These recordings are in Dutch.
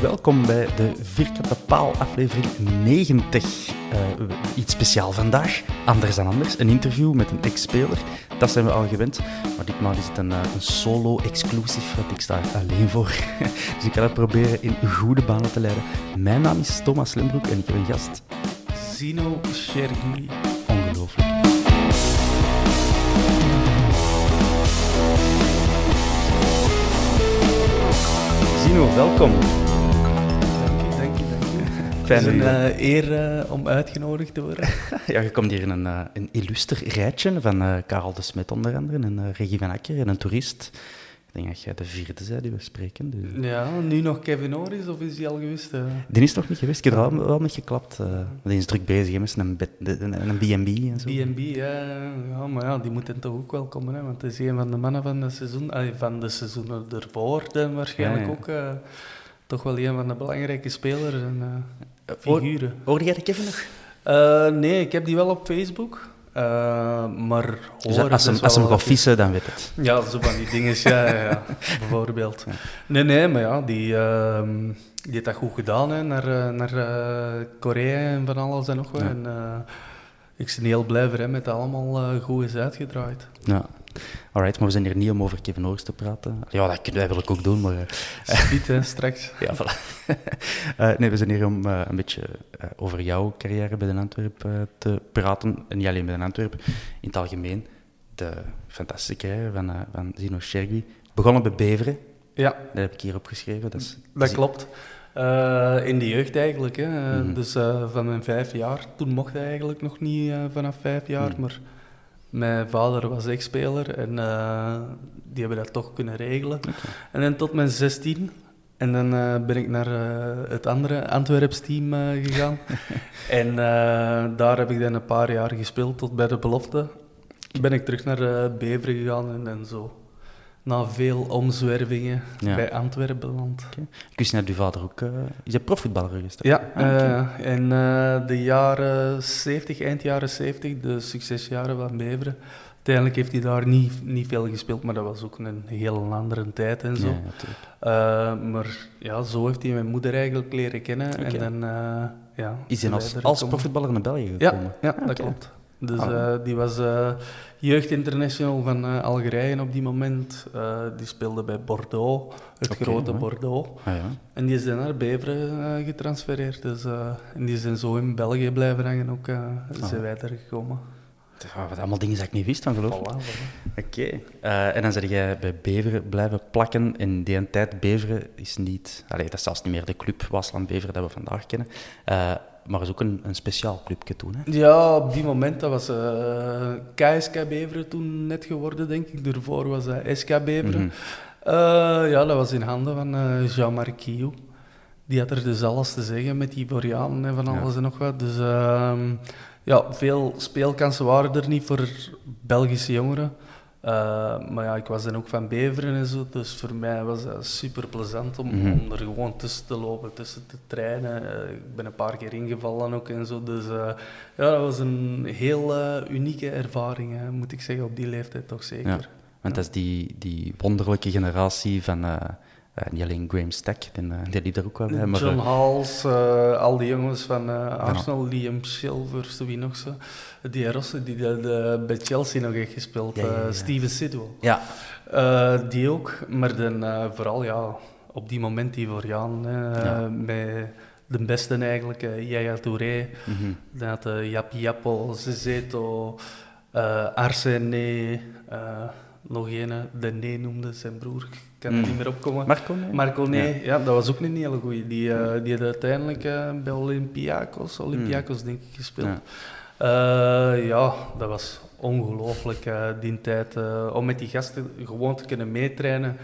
Welkom bij de Vierkante Paal, aflevering 90. Uh, iets speciaal vandaag, anders dan anders. Een interview met een ex-speler, dat zijn we al gewend. Maar ditmaal is het een, een solo-exclusive, want ik sta alleen voor. dus ik ga het proberen in goede banen te leiden. Mijn naam is Thomas Lembroek en ik heb een gast. Zino Shergui. Ongelooflijk. Zino, welkom. Fijn Het is een eh, eer eh, om uitgenodigd te worden. Ja, je komt hier in een, eh, een illuster rijtje van Karel de Smet onder andere en Regie van Akker en een toerist. Ik denk dat jij de vierde bent die we spreken. Dus. Ja, nu nog Kevin Norris, of is hij al geweest? Die is nog niet geweest. Ik heb er wel, wel mee geklapt. die is druk bezig hè, met een B&B en zo. B&B, ja, ja, maar ja, die moeten toch ook wel komen, hè, want het is een van de mannen van de seizoen, van de seizoenen ervoor, dan waarschijnlijk Ja, ja. ook toch wel een van de belangrijke spelers en eh, Hoor- figuren. Hoorde jij de Kevin nog? Eh, nee, ik heb die wel op Facebook, eh, maar Dus horen, als hem, is als hem gaat vissen, dan weet het. Ja, zo van die dingen, ja, ja, ja, bijvoorbeeld. Nee, nee, maar ja, die, ehm, die heeft dat goed gedaan, hè, naar, naar Korea en van alles en nog wat. Ja. En, ik ben heel blij voor hem, het allemaal goed is uitgedraaid. Ja. Alright, maar we zijn hier niet om over Kevin Norris te praten. Ja, dat kunnen wij ik ook doen, maar... eh, Spiet, hè, straks. Ja, voilà. Eh, nee, we zijn hier om eh, een beetje over jouw carrière bij de Antwerp te praten. En niet alleen bij de Antwerp, in het algemeen. De fantastische carrière van, van Zino Shergui. Begonnen bij Beveren, Ja, dat heb ik hier opgeschreven. Dat, is, dat klopt. In de jeugd eigenlijk. Hè. Mhm. Dus van mijn vijf jaar. Toen mocht hij eigenlijk nog niet vanaf vijf jaar. Mhm. Maar mijn vader was ex-speler en eh, die hebben dat toch kunnen regelen. En dan tot mijn 16. En dan eh, ben ik naar eh, het andere Antwerps team gegaan. en daar heb ik dan een paar jaar gespeeld tot bij de belofte. Ben ik terug naar Beveren gegaan en dan zo. Na veel omzwervingen Ja. bij Antwerpen beland. Ik wist dat uw vader ook... eh, is hij profvoetballer geweest? Ja, Ah, eh, in eh, de jaren 70, eind jaren 70, de succesjaren van Beveren. Uiteindelijk heeft hij daar niet, niet veel gespeeld, maar dat was ook een heel andere tijd en zo. Ja, maar ja, zo heeft hij mijn moeder eigenlijk leren kennen. En dan, ja, Is hij als, als profvoetballer naar België Ja, gekomen? ja Ah, dat klopt. Dus Ah. eh, die was eh jeugdinternational van eh, Algerije op die moment. Die speelde bij Bordeaux, het grote mooi. Bordeaux. Ah, ja. En die is dan naar Beveren getransfereerd. Dus, en die zijn zo in België blijven hangen. Ook zijn wij er gekomen. Wat allemaal dingen die ik niet wist, dan geloof ik. Voilà, voilà. Oké. En dan zeg jij bij Beveren blijven plakken. In die tijd, Beveren is niet... Allee, dat is zelfs niet meer de club Wasland Beveren dat we vandaag kennen. Maar is ook een, een speciaal clubje toen, hè? Ja, op die moment, dat was eh, KSK Beveren toen net geworden, denk ik. Daarvoor was dat SK Beveren. Eh, ja, dat was in handen van eh, Jean-Marc Guillou. Die had er dus alles te zeggen met die Ivorianen en van Ja. alles en nog wat. Dus ehm, ja, veel speelkansen waren er niet voor Belgische jongeren. Eh, maar ja, ik was dan ook van Beveren en zo, dus voor mij was dat super plezant om, Mhm. om er gewoon tussen te lopen, tussen te trainen. Eh, ik ben een paar keer ingevallen ook en zo, dus eh, ja, dat was een heel unieke ervaring, hè, moet ik zeggen, op die leeftijd toch zeker. Ja. Want dat is die, die wonderlijke generatie van... eh, eh, niet alleen Graham Stack, die, die liep er ook wel bij. Maar, John eh, Halls, eh, al die jongens van eh, Arsenal, Liam Silvers, wie nog zo. Die Rosse die de, de- bij Chelsea nog heeft gespeeld, Ja, ja, ja. eh, Steven Sidwell. ja, Eh, die ook, maar dan, eh, vooral ja, op die moment die voor Jan, eh, Ja. met de beste eigenlijk, eh, Yaya Touré, mhm. dan had Japi Jappo, Zezeto, eh Arsene, eh, nog een, de Nee noemde zijn broer, kan er Mm. niet meer opkomen. Marco? Nee? Marco Nee, ja. dat was ook een hele goeie. Die, eh, die had uiteindelijk eh, bij Olympiakos, Olympiakos denk ik, gespeeld. Ja. Ja, ja dat was ongelooflijk eh, die tijd. eh, om met die gasten gewoon te kunnen meetrainen.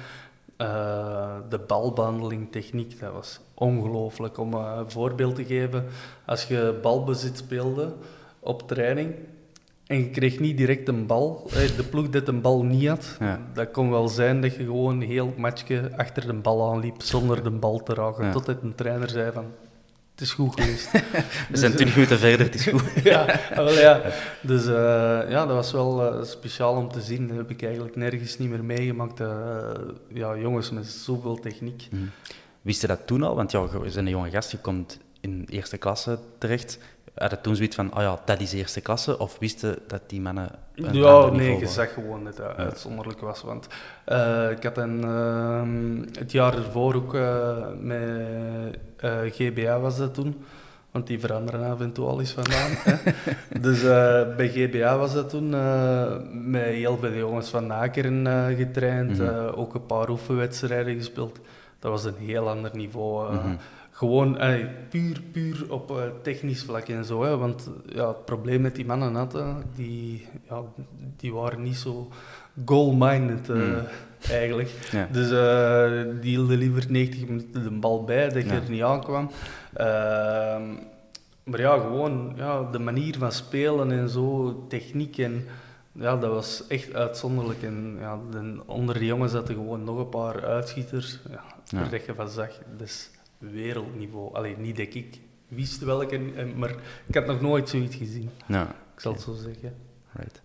Eh, de balbehandeling, techniek, dat was ongelooflijk. Om eh, een voorbeeld te geven, als je balbezit speelde op training en je kreeg niet direct een bal, de ploeg dat een bal niet had, Ja. dat kon wel zijn dat je gewoon heel het matchje achter de bal aanliep zonder de bal te raken. Ja. Totdat een trainer zei van, het is goed geweest. We zijn twintig minuten verder, het is goed. ja, wel ja. Dus eh, ja, dat was wel eh, speciaal om te zien. Dat heb ik eigenlijk nergens niet meer meegemaakt. eh, ja, jongens met zoveel techniek. Wist je dat toen al? Want ja, je bent een jonge gast, je komt in eerste klasse terecht. Had je toen zoiets van, oh ja, dat is eerste klasse? Of wist je dat die mannen een Ja, nee, je zag gewoon dat dat uitzonderlijk was. Want eh, ik had een, ehm, het jaar ervoor ook eh, met eh, GBA was dat toen. Want die veranderen af en toe al eens vandaan. hè. Dus bij GBA was dat toen met heel veel jongens van Nakeren getraind. Mhm. ook een paar oefenwedstrijden gespeeld. Dat was een heel ander niveau. Mhm. Gewoon puur, puur op eh, technisch vlak en zo. Hè. Want ja, het probleem met die mannen hadden, die, ja, die waren niet zo goal-minded eh, Mm. eigenlijk. Ja. Dus eh, die hielden liever 90 minuten de bal bij, dat je Ja. er niet aankwam. Ehm, maar ja, gewoon ja, de manier van spelen en zo, techniek en... Ja, dat was echt uitzonderlijk. En ja, de, onder de jongens zaten gewoon nog een paar uitschieters. Ja, Ja. Waar dat je van zag, is wereldniveau. Alleen niet dat ik wist welke, eh, maar ik had nog nooit zoiets gezien. Ja, Ik zal het zo zeggen. right.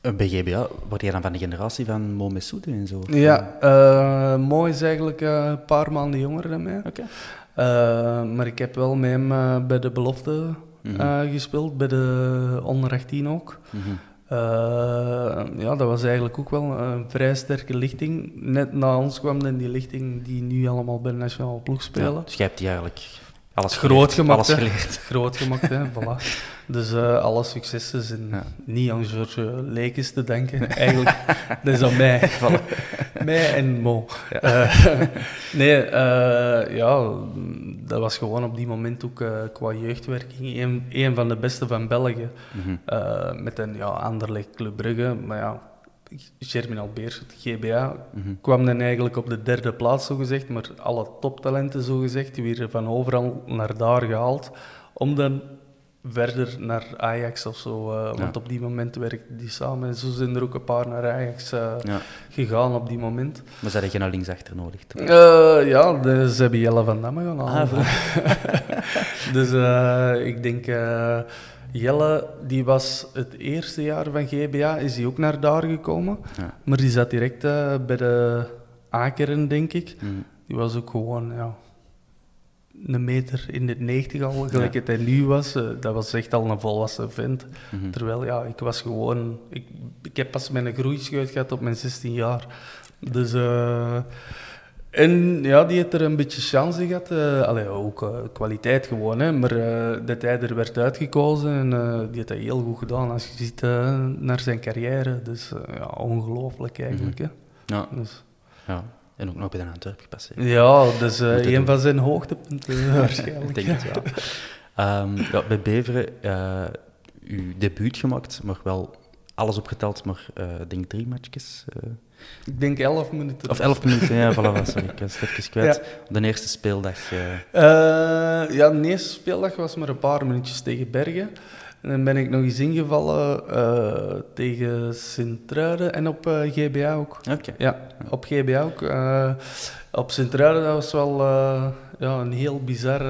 Eh, Bij GBA word jij dan van de generatie van Mo Messoud en zo? Ja, eh, mooi is eigenlijk eh, een paar maanden jonger dan mij. Oké. Eh, maar ik heb wel met hem bij de belofte Mhm. eh, gespeeld, bij de onder 18 ook. Mhm. Ja, dat was eigenlijk ook wel een vrij sterke lichting. Net na ons kwam dan die lichting die nu allemaal bij de nationale ploeg spelen. Ja, dus jij hebt die eigenlijk alles Groot gemaakt, Alles geleerd. Groot gemaakt, hè. voilà. Dus eh, alle successen zijn Ja. niet aan George Lekes te denken. Eigenlijk, dat is aan mij. mij en Mo. Eh, nee, eh, ja, dat was gewoon op die moment ook qua jeugdwerking een, een van de beste van België. Mhm. Met een ja, Anderlecht Club Brugge, maar ja, Germinal Beerschot, GBA, Mhm. kwam dan eigenlijk op de derde plaats, zogezegd. Maar alle toptalenten, zogezegd, die werden van overal naar daar gehaald. Om dan verder naar Ajax of zo. eh, Want op die moment werkten die samen. En zo zijn er ook een paar naar Ajax eh, Ja. gegaan op die moment. Maar ze hadden geen linksachter nodig. Eh, ja, dus ze hebben Jelle van Damme gaan halen. Ah, dus ik denk, Jelle, die was het eerste jaar van GBA, is hij ook naar daar gekomen. Ja. Maar die zat direct eh, bij de Akeren, denk ik. Mhm. Die was ook gewoon, ja, een meter in de 90 al, gelijk Ja. het hij nu was. Eh, dat was echt al een volwassen vent. Mhm. Terwijl, ja, ik was gewoon... Ik, ik heb pas mijn groeischuit gehad op mijn 16 jaar. Dus... eh, en ja, die heeft er een beetje chance gehad. eh allee, ook eh, kwaliteit gewoon, hè. Maar eh, dat hij er werd uitgekozen en die heeft dat heel goed gedaan als je ziet naar zijn carrière. Dus ja, ongelooflijk eigenlijk, hè. Ja, Dus, ja. En ook nog bij de Antwerpen gepasseerd. ja, dus een doen. van zijn hoogtepunten waarschijnlijk. Ik denk het, ja. Ehm, ja, bij Beveren, uw debuut gemaakt, maar wel alles opgeteld, maar ik denk drie matchjes. Ik denk 11 minuten. of elf minuten, ja, voilà, sorry, ik was even kwijt. Op de eerste speeldag. eh, ja, de eerste speeldag was maar een paar minuutjes tegen Bergen. En dan ben ik nog eens ingevallen eh, tegen Sint-Truiden en op eh, GBA ook. Oké. Ja, op GBA ook. Op Sint-Truiden, dat was wel ja, een heel bizar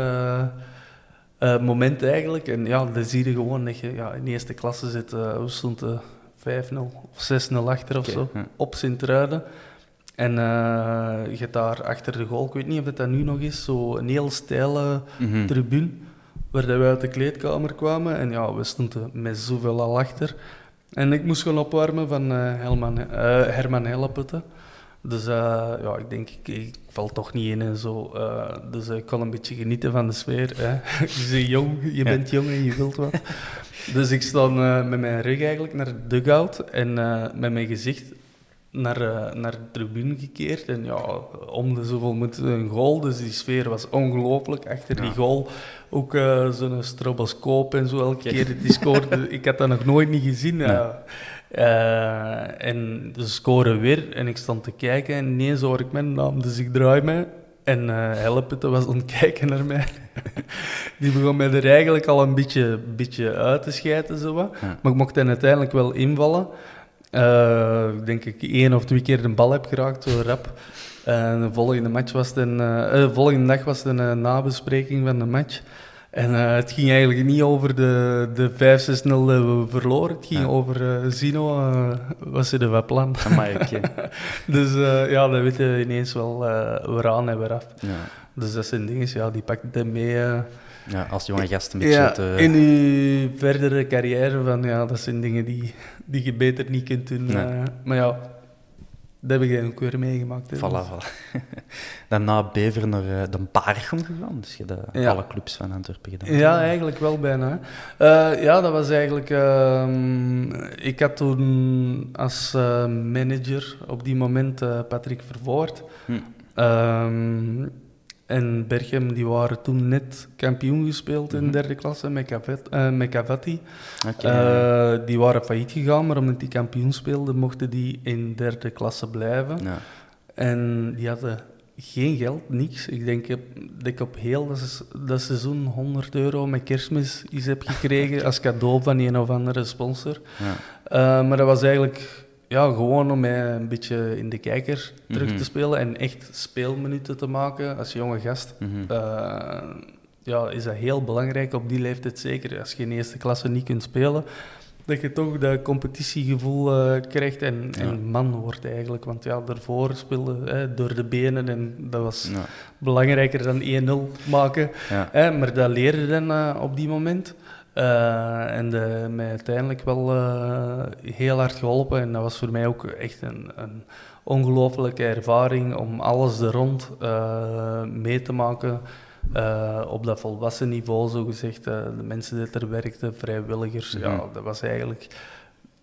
moment eigenlijk. En ja, dan zie je gewoon dat je ja, in de eerste klasse zit. de 5-0 of 6-0 achter of zo, ja. op Sint-Truiden. En eh, je hebt daar achter de goal, ik weet niet of het dat nu nog is, zo een heel steile Mhm. tribune, waar dat we uit de kleedkamer kwamen. En ja, we stonden met zoveel al achter. En ik moest gewoon opwarmen van eh, Helman, eh, Herman Helleputte. Dus eh, ja, ik denk, ik, ik val toch niet in en zo. eh, dus ik kon een beetje genieten van de sfeer. Hè. je bent jong, je bent jong en je wilt wat. dus ik sta eh, met mijn rug eigenlijk naar de dugout en eh, met mijn gezicht naar, eh, naar de tribune gekeerd. En ja, om de zoveel moet een goal, dus die sfeer was ongelooflijk. Achter die goal ook eh, zo'n stroboscoop en zo elke keer die scoorde. ik had dat nog nooit niet gezien. ja. Eh, en ze scoren weer en ik stond te kijken en ineens hoor ik mijn naam, dus ik draai mij. En eh Helpete was aan het kijken naar mij. Die begon mij er eigenlijk al een beetje, beetje uit te schijten. Zo wat. Ja. Maar ik mocht dan uiteindelijk wel invallen. Eh, ik denk ik één of twee keer de bal heb geraakt, zo rap. En de volgende, match was de volgende dag was het een eh, nabespreking van de match. En eh, het ging eigenlijk niet over de, de 5-6-0 dat we verloren. Het ging Ja. over eh, Zino, eh was ze de wat plan. Amai, oké. dus eh, ja, dat weten we ineens wel eh weer aan en weer af. Ja. Dus dat zijn dingen, ja, die pakt het mee. ja, als jonge gast een beetje ja, te... in je verdere carrière, van, ja, dat zijn dingen die, die je beter niet kunt doen. Nee. maar ja, dat heb ik ook weer meegemaakt. hè. Voilà, voilà. Dan na Bever naar eh, de Baargem gegaan. Dus je hebt Ja. alle clubs van Antwerpen gedaan. Ja, eigenlijk wel bijna. Eh, ja, dat was eigenlijk... ehm, ik had toen als eh, manager op die moment eh, Patrick Vervoort. Hm. Ehm, en Berchem, die waren toen net kampioen gespeeld in Mhm. derde klasse met, Cavet, eh, met Cavati. Oké. Eh, die waren failliet gegaan, maar omdat die kampioen speelden, mochten die in derde klasse blijven. ja. En die hadden geen geld, niks. Ik denk dat ik op heel dat seizoen 100 euro met kerstmis iets heb gekregen als cadeau van een of andere sponsor. Ja. Eh, maar dat was eigenlijk ja, gewoon om mij een beetje in de kijker terug Mhm. te spelen en echt speelminuten te maken als jonge gast. Mhm. Eh, ja, is dat heel belangrijk op die leeftijd zeker. Als je in eerste klasse niet kunt spelen, dat je toch dat competitiegevoel eh, krijgt en, Ja. en man wordt eigenlijk. Want ja, daarvoor speelde hè, door de benen en dat was Ja. belangrijker dan 1-0 maken. Ja. Hè, maar dat leerde je dan eh, op die moment. Eh, en de, mij uiteindelijk wel eh, heel hard geholpen. En dat was voor mij ook echt een, een ongelooflijke ervaring om alles er rond eh, mee te maken. Op dat volwassen niveau, zo gezegd. eh, de mensen die er werkten, vrijwilligers. Ja, Mhm. dat was eigenlijk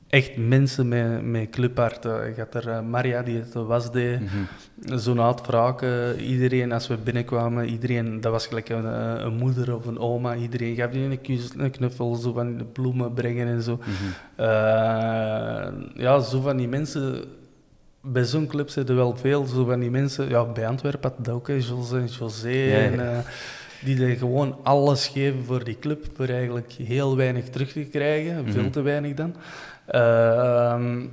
echt mensen met, met clubhart. Eh, Je had er eh, Maria die het was deed. Mhm. Zo'n uitvraag, eh, iedereen als we binnenkwamen, iedereen, dat was gelijk een, eh, een moeder of een oma, iedereen gaf die een, kus, een knuffel, zo van de bloemen brengen en zo. Mhm. Ja, zo van die mensen, bij zo'n club zitten wel veel, zo van die mensen, ja, bij Antwerpen had dat ook, hè, en José, Ja, ja. En, die er gewoon alles geven voor die club, voor eigenlijk heel weinig terug te krijgen, Mhm. veel te weinig dan. Ehm,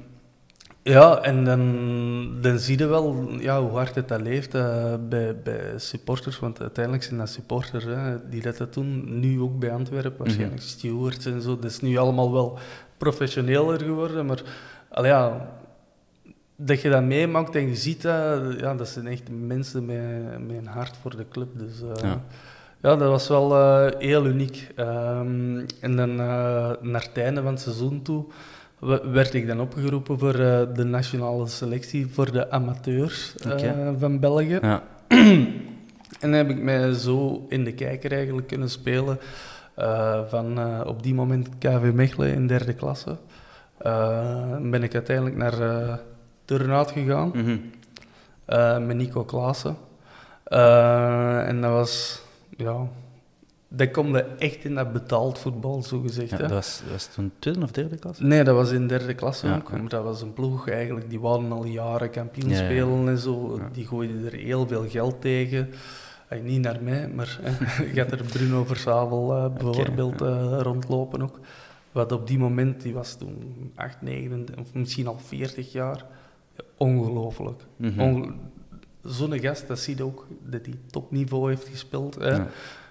ja, en dan, dan zie je wel ja, hoe hard het dat leeft eh, bij, bij supporters. Want uiteindelijk zijn dat supporters hè, die dat, doen. Nu ook bij Antwerpen, waarschijnlijk stewards en zo. Dat is nu allemaal wel professioneler geworden. Maar allee, ja, dat je dat meemaakt en je ziet dat, ja, dat zijn echt mensen met, met een hart voor de club. Dus eh, Ja. ja. dat was wel eh, heel uniek. Ehm, en dan naar het einde van het seizoen toe werd ik dan opgeroepen voor eh, de nationale selectie voor de amateurs eh, van België. Ja. En dan heb ik mij zo in de kijker eigenlijk kunnen spelen eh, van op die moment KV Mechelen in derde klasse. Ben ik uiteindelijk naar eh Turnhout gegaan Mhm. met Nico Klaassen. En dat was, ja, dat komt echt in dat betaald voetbal, zo gezegd. Ja, hè. dat, was, dat was toen tweede of derde klas? Nee, dat was in derde klasse Ja, ook. ja. Dat was een ploeg eigenlijk, die wouden al jaren kampioen Ja, ja. spelen en zo. Ja. Die gooiden er heel veel geld tegen. Niet naar mij, maar je had er Bruno Versavel eh, bijvoorbeeld eh, rondlopen ook. Wat op die moment, die was toen 8, 9, of misschien al 40 jaar. Ongelooflijk. Onge- Zo'n gast, dat zie je ook, dat hij topniveau heeft gespeeld. Hè.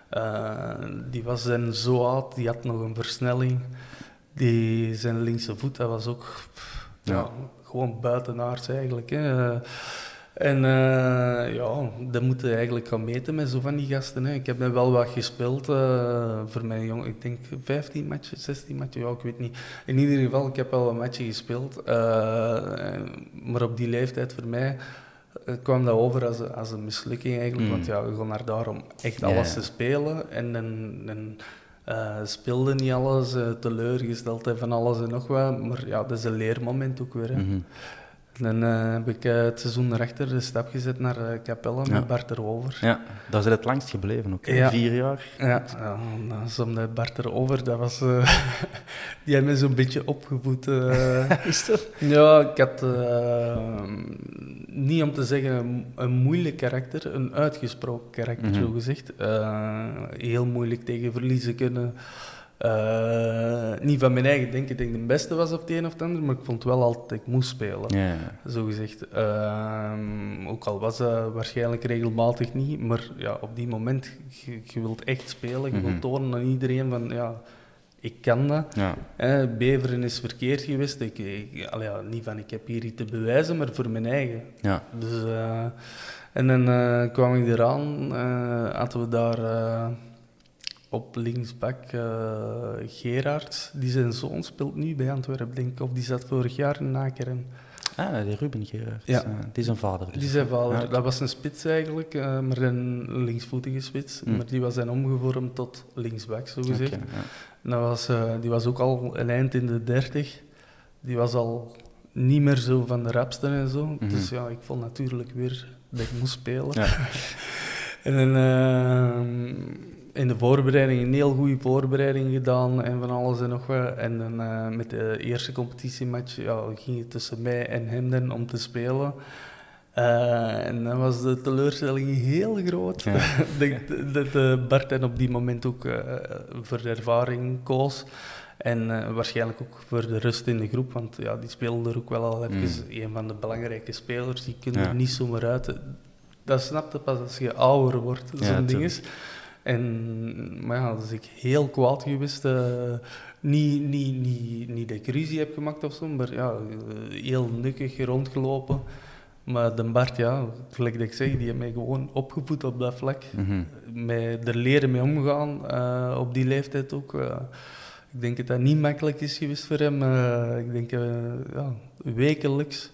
Eh, die was dan zo oud, die had nog een versnelling. die zijn linkse voet, dat was ook pff, ja. Ja. gewoon buitenaards eigenlijk. Hè. En eh, ja, dat moeten eigenlijk gaan meten met zo van die gasten. Hè. Ik heb wel wat gespeeld eh, voor mijn jong, ik denk 15 matchen, 16 matchen, ja, ik weet niet. In ieder geval, ik heb wel een matchen gespeeld. eh, maar op die leeftijd voor mij eh, kwam dat over als, een- als een mislukking eigenlijk. Mm. Want ja, we gaan naar daar om echt alles te spelen. En dan, speelde niet alles, eh, teleurgesteld en van alles en nog wat. Maar ja, dat is een leermoment ook weer. Hè. Mhm. En dan eh, heb ik het seizoen erachter de stap gezet naar Capelle Ja. met Bart erover. Ja, daar is het langst gebleven ook. Ja. Vier jaar. Ja, ja dan zat de Bart erover. Dat was, die heeft me zo'n beetje opgevoed. Is dat? ja, ik had niet om te zeggen een, moeilijk karakter, een uitgesproken karakter, Mhm. zo gezegd. Eh, heel moeilijk tegen verliezen kunnen. Eh, niet van mijn eigen denken dat ik de beste was of het een of het ander, maar ik vond wel altijd dat ik moest spelen. Ja, ja. Zo gezegd. Ehm, ook al was dat waarschijnlijk regelmatig niet, maar ja, op die moment, je, je wilt echt spelen. Je Mhm. wilt tonen aan iedereen van, ja, ik kan dat. ja. Hè, Beveren is verkeerd geweest. Ik, ik, allee, ja, niet van, ik heb hier iets te bewijzen, maar voor mijn eigen. ja. Dus, eh, en dan eh, kwam ik eraan, eh, hadden we daar op linksbak Gerard, die zijn zoon speelt nu bij Antwerpen, denk ik, of die zat vorig jaar in Nakeren. Ah, de Ruben Gerard. Ja. Eh, die is een vader. Dus. Die zijn vader, Ja. dat was een spits eigenlijk, eh, maar een linksvoetige spits. Mm. Maar die was dan omgevormd tot linksback, zo gezegd. Ja. En Dat was, eh, die was ook al een eind in de dertig. Die was al niet meer zo van de rapsten en zo. Mhm. Dus ja, ik vond natuurlijk weer dat ik moest spelen. Ja. en dan, eh, in de voorbereiding een heel goede voorbereiding gedaan en van alles en nog wat. En dan eh, met de eerste competitiematch ja, ging het tussen mij en hem dan om te spelen. Eh, en dan was de teleurstelling heel groot. Ja. Denk dat eh, Bart dan op die moment ook voor de ervaring koos. En waarschijnlijk ook voor de rust in de groep, want ja, die speelde er ook wel al even. Een van de belangrijke spelers, die kunnen Ja. er niet zomaar uit. Dat snap je pas als je ouder wordt, Ja, zo'n ding is. En, maar ja, dus ik heel kwaad geweest. eh, niet, niet, niet, niet dat ik ruzie heb gemaakt of zo, maar ja, eh, heel nukkig rondgelopen. Maar de Bart, ja, gelijk dat ik zeg, die heeft mij gewoon opgevoed op dat vlak. Mhm. Met er leren mee omgaan, eh, op die leeftijd ook. ik denk dat dat niet makkelijk is geweest voor hem. Ik denk, ja, wekelijks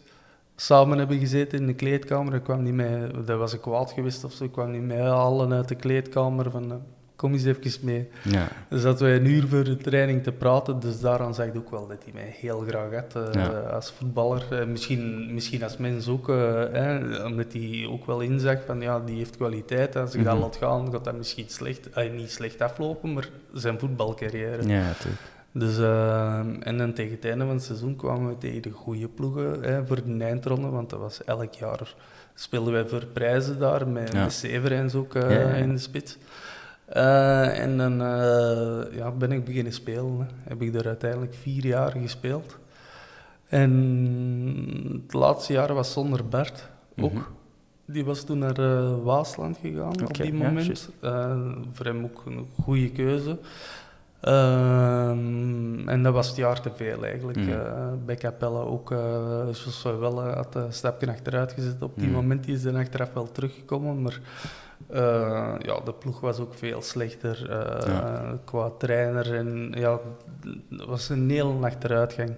samen hebben gezeten in de kleedkamer. Ik kwam niet mee, dat was ik kwaad geweest of zo, ik kwam niet mee allen uit de kleedkamer van... eh, Kom eens even mee. Ja. Dus dat wij een uur voor de training te praten, dus daaraan zag ik ook wel dat hij mij heel graag had eh, Ja. als voetballer. Eh, misschien, misschien als mens ook, eh, hè, omdat hij ook wel inzag van ja, die heeft kwaliteit. Als ik dat Mhm. laat gaan, gaat dat misschien slecht, niet slecht aflopen, maar zijn voetbalcarrière. Ja, natuurlijk. Dus, eh, en dan tegen het einde van het seizoen kwamen we tegen de goede ploegen hè, voor de eindronde, want dat was elk jaar speelden wij voor prijzen daar, met, Ja. met Severijns ook eh, Ja, ja, ja. in de spits. Eh, en dan ja, ben ik beginnen spelen. Hè. Heb ik er uiteindelijk vier jaar gespeeld. En het laatste jaar was zonder Bert ook. Mhm. Die was toen naar Waasland gegaan op die moment. voor hem ook een goede keuze. Ehm, en dat was het jaar te veel eigenlijk. Mhm. Eh, bij Capella ook, uh, Jos wel had een stapje achteruit gezet. Op die Mhm. moment is hij achteraf wel teruggekomen, maar eh, ja, de ploeg was ook veel slechter eh, Ja. qua trainer. En ja, het was een heel achteruitgang.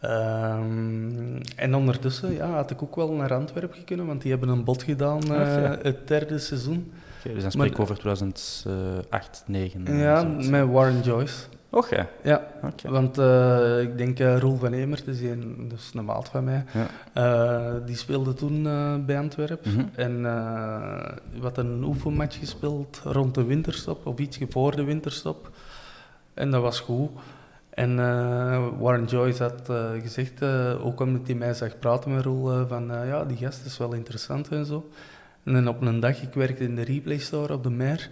Ehm, en ondertussen ja, had ik ook wel naar Antwerpen kunnen, want die hebben een bod gedaan eh, Ach, ja. het derde seizoen. Dus dan spreek ik over 2008, 2009. ja, met Warren Joyce. Och ja, Ja, want eh, ik denk uh, Roel van Emert, is een, dus een maat van mij, Ja. eh, die speelde toen eh, bij Antwerpen. Mhm. En eh wat een oefenmatch gespeeld rond de winterstop, of ietsje voor de winterstop. En dat was goed. En eh, Warren Joyce had eh, gezegd, eh, ook omdat hij mij zag praten met Roel, eh, van eh, ja, die gast is wel interessant en zo. En op een dag, ik werkte in de replay store op de Meer,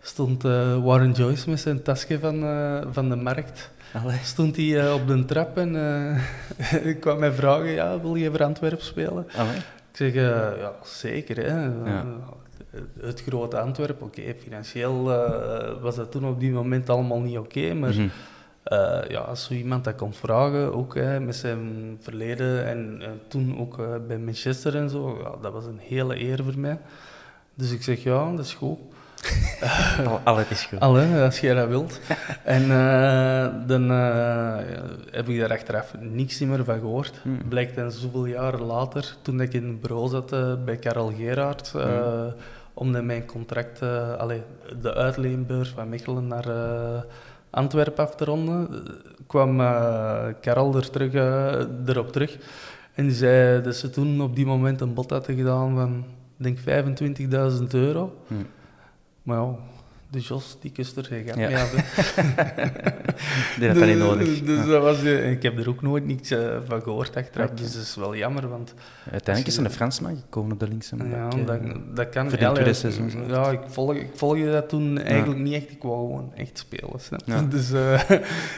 stond eh, Warren Joyce met zijn tasje van, eh, van de markt. Allee. Stond hij eh, op de trap en ik kwam mij vragen, ja, wil je voor Antwerpen spelen? Allee. Ik zeg, ja, zeker. Hè. Ja. Het grote Antwerpen, oké, financieel was dat toen op die moment allemaal niet oké, maar Mhm. Eh, ja, als zo iemand dat komt vragen, ook hè, met zijn verleden en eh, toen ook eh, bij Manchester en zo, ja, dat was een hele eer voor mij. Dus ik zeg ja, dat is goed. Al, al het is goed. Alle, als jij dat wilt. en dan heb ik daar achteraf niks meer van gehoord. Hmm. Blijkt dan zoveel jaren later, toen ik in het bureau zat bij Karel Gerard, eh om dan mijn contract, allee, de uitleenbeurs van Mechelen naar Antwerpen af te ronden, kwam eh, Karel er terug, eh, erop terug. En die zei dat ze toen op die moment een bod hadden gedaan van, denk 25.000 euro. Hmm. Maar ja, de Jos, die kust geen gat Ja. mee hè. Die had dat niet nodig. Dus, Ja. dat was, eh, ik heb er ook nooit niets eh, van gehoord achteraf, dus dat is wel jammer, want Uiteindelijk is er een Fransman gekomen op de linkse ja, bak, eh. dat, dat kan... voor dit ja, seizoen, ik, volg, ik volgde dat toen eigenlijk niet echt, ik wou gewoon echt spelen. Ja. Dus,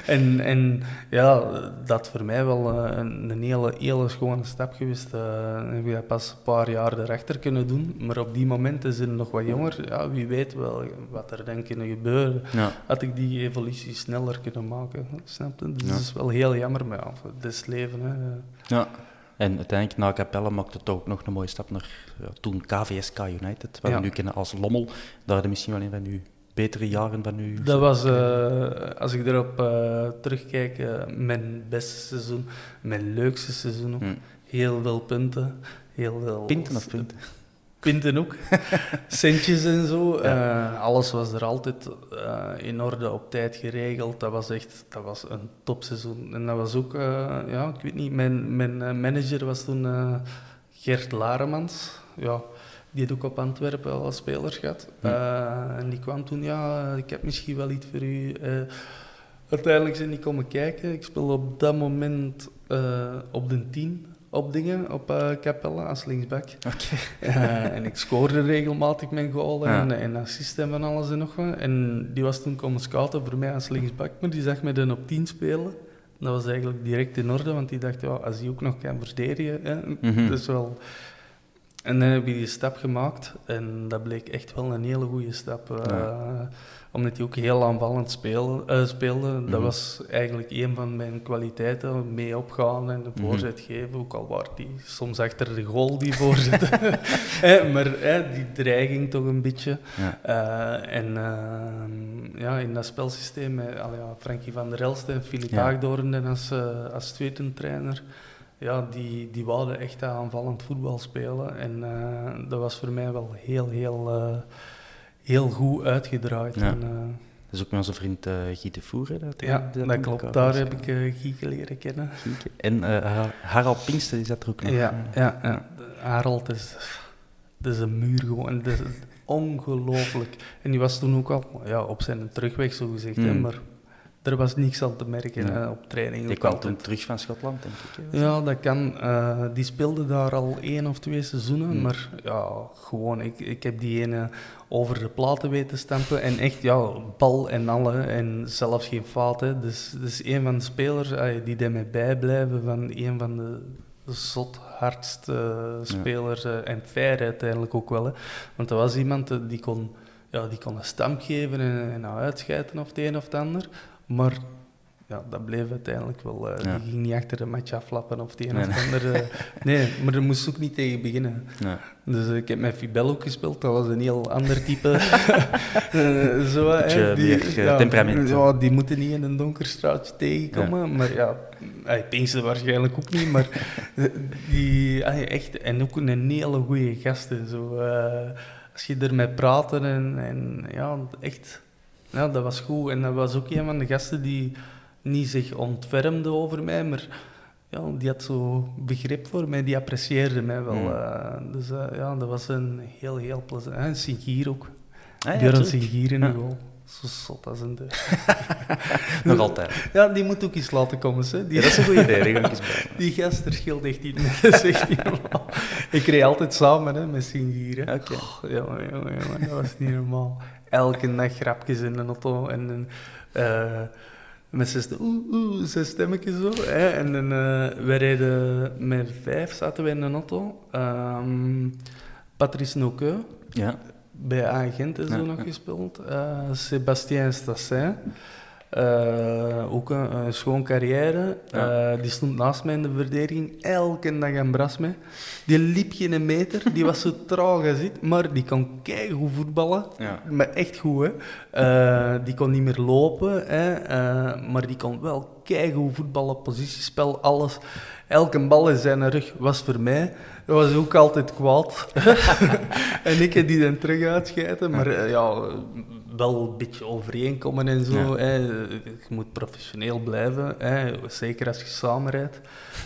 en, en ja, dat voor mij wel een, een hele, hele schone stap geweest. en heb ik dat pas een paar jaar erachter kunnen doen, maar op die momenten zijn nog wat jonger. Ja, wie weet wel wat er dan kunnen gebeuren Ja. had ik die evolutie sneller kunnen maken. Snap je? Dus Ja. dat is wel heel jammer, maar ja, leven. Hè. ja. En uiteindelijk, na Capelle, maakte het ook nog een mooie stap naar ja, toen KVSK United, wat we nu kennen als Lommel. Daar hadden misschien wel een van uw betere jaren van uw... Dat was, eh, als ik erop eh, terugkijk, eh, mijn beste seizoen, mijn leukste seizoen ook. Hm. Heel veel punten. Heel veel Pinten of punten? Pinten ook. Centjes en zo. Ja. Eh, alles was er altijd eh, in orde, op tijd geregeld. Dat was echt dat was een topseizoen. En dat was ook, eh, ja, ik weet niet, mijn, mijn manager was toen Gert Laremans. Ja, die had ook op Antwerpen al als speler gehad. Hm. En die kwam toen, ja, ik heb misschien wel iets voor u. Uiteindelijk zijn die komen kijken. Ik speelde op dat moment op de 10 op dingen, op eh Capella als linksback. Oké. Eh, en ik scoorde regelmatig mijn goal en, Ja. en assist en van alles en nog wat. En die was toen komen scouten voor mij als linksback, maar die zag me dan op 10 spelen. Dat was eigenlijk direct in orde, want die dacht, ja, als hij ook nog kan verdedigen, hè, Mhm. dus wel... En dan heb ik die stap gemaakt en dat bleek echt wel een hele goede stap. eh, Ja. Omdat hij ook heel aanvallend speel, eh, speelde. Dat Mhm. was eigenlijk een van mijn kwaliteiten, mee opgaan en de Mhm. voorzet geven. Ook al waar die soms achter de goal, die voorzet. Eh, maar die dreiging toch een beetje. Ja. En ja, in dat spelsysteem, met Frankie van der Elst en Filip Ja. Haagdoorn als, als tweede trainer, ja, die, die wouden echt aanvallend voetbal spelen. En eh, dat was voor mij wel heel, heel, eh, heel goed uitgedraaid. Ja. En, eh, Dat is ook met onze vriend Guy de Voer. Dat, ja, dat klopt. Daar heb ik eh Gieke leren kennen. Gieke. En Har- Harald Pinkster is dat er ook nog. Ja, ja, ja. Harold is, dat is een muur gewoon. Dat is ongelooflijk. En die was toen ook al ja, op zijn terugweg, zo gezegd. Hè, Mm. maar er was niks aan te merken hè, op training. Die ook kwam toen terug van Schotland, denk ik. hè. Ja, dat kan. Eh, die speelde daar al één of twee seizoenen, Hmm. maar ja, gewoon, ik, ik heb die ene over de platen weten stampen en echt, ja, bal en alle en zelfs geen fout. Hè. Dus, dus een van de spelers eh, die daarmee bijblijven van een van de zot hardste spelers eh, en fair uiteindelijk ook wel. Hè. Want dat was iemand eh, die kon, ja, die kon een stamp geven en, en nou uitschijten of het een of het ander, maar ja, dat bleef uiteindelijk wel. Ja. Die ging niet achter de match aflappen of het een Nee, of het ander. eh. nee, maar er moest ook niet tegen beginnen. Dus eh, ik heb met Fibel ook gespeeld, dat was een heel ander type. Eh, zo, hè, Beetje meer, temperament. Ja, die moeten niet in een donker straatje tegenkomen. Maar ja, hij Pinkster waarschijnlijk ook niet. Maar die, echt, en ook een hele goede gasten. Zo, als je ermee praatte en, en ja, echt, ja, dat was goed. En dat was ook een van de gasten die niet zich ontfermde over mij, maar ja, die had zo begrip voor mij, die apprecieerde mij wel. Hmm. eh, dus eh, ja, dat was een heel, heel plezant. En Sigier ook. Ah, ja, Björn. Sigier in de Ja. goal. Zo zot als een deur. Nog altijd. Ja, die moet ook eens laten komen. Hè. Die, Ja, dat is een goed idee. Die eens die gast er scheelt echt niet. Dat is echt niet normaal. Ik reed altijd samen hè, met Sigier. hè. Oké. Jongen, jongen, jongen, dat was niet normaal. Elke dag grapjes in de auto en eh, met zes, oeh, oeh, zes stemmetjes zo. Hè. En dan, eh wij reden met vijf, zaten wij in de auto. Ehm Patrice Noqueux, Ja. bij Agent en zo Ja, nog ja. gespeeld. Eh Sébastien Stassin. Eh, ook een, een schoon carrière. Ja. Eh, die stond naast mij in de verdediging, elke dag aan bras mee. Die liep geen meter, die was zo traag als dit, maar die kon keigoed voetballen. Ja. Maar echt goed, hè. Eh, die kon niet meer lopen, hè. maar die kon wel keigoed voetballen, positiespel, alles. Elke bal in zijn rug was voor mij. Dat was ook altijd kwaad. en ik heb die dan terug uitschijten, maar ja, wel een beetje overeenkomen en zo. Ja. Hè. Je moet professioneel blijven, hè. zeker als je samenrijdt.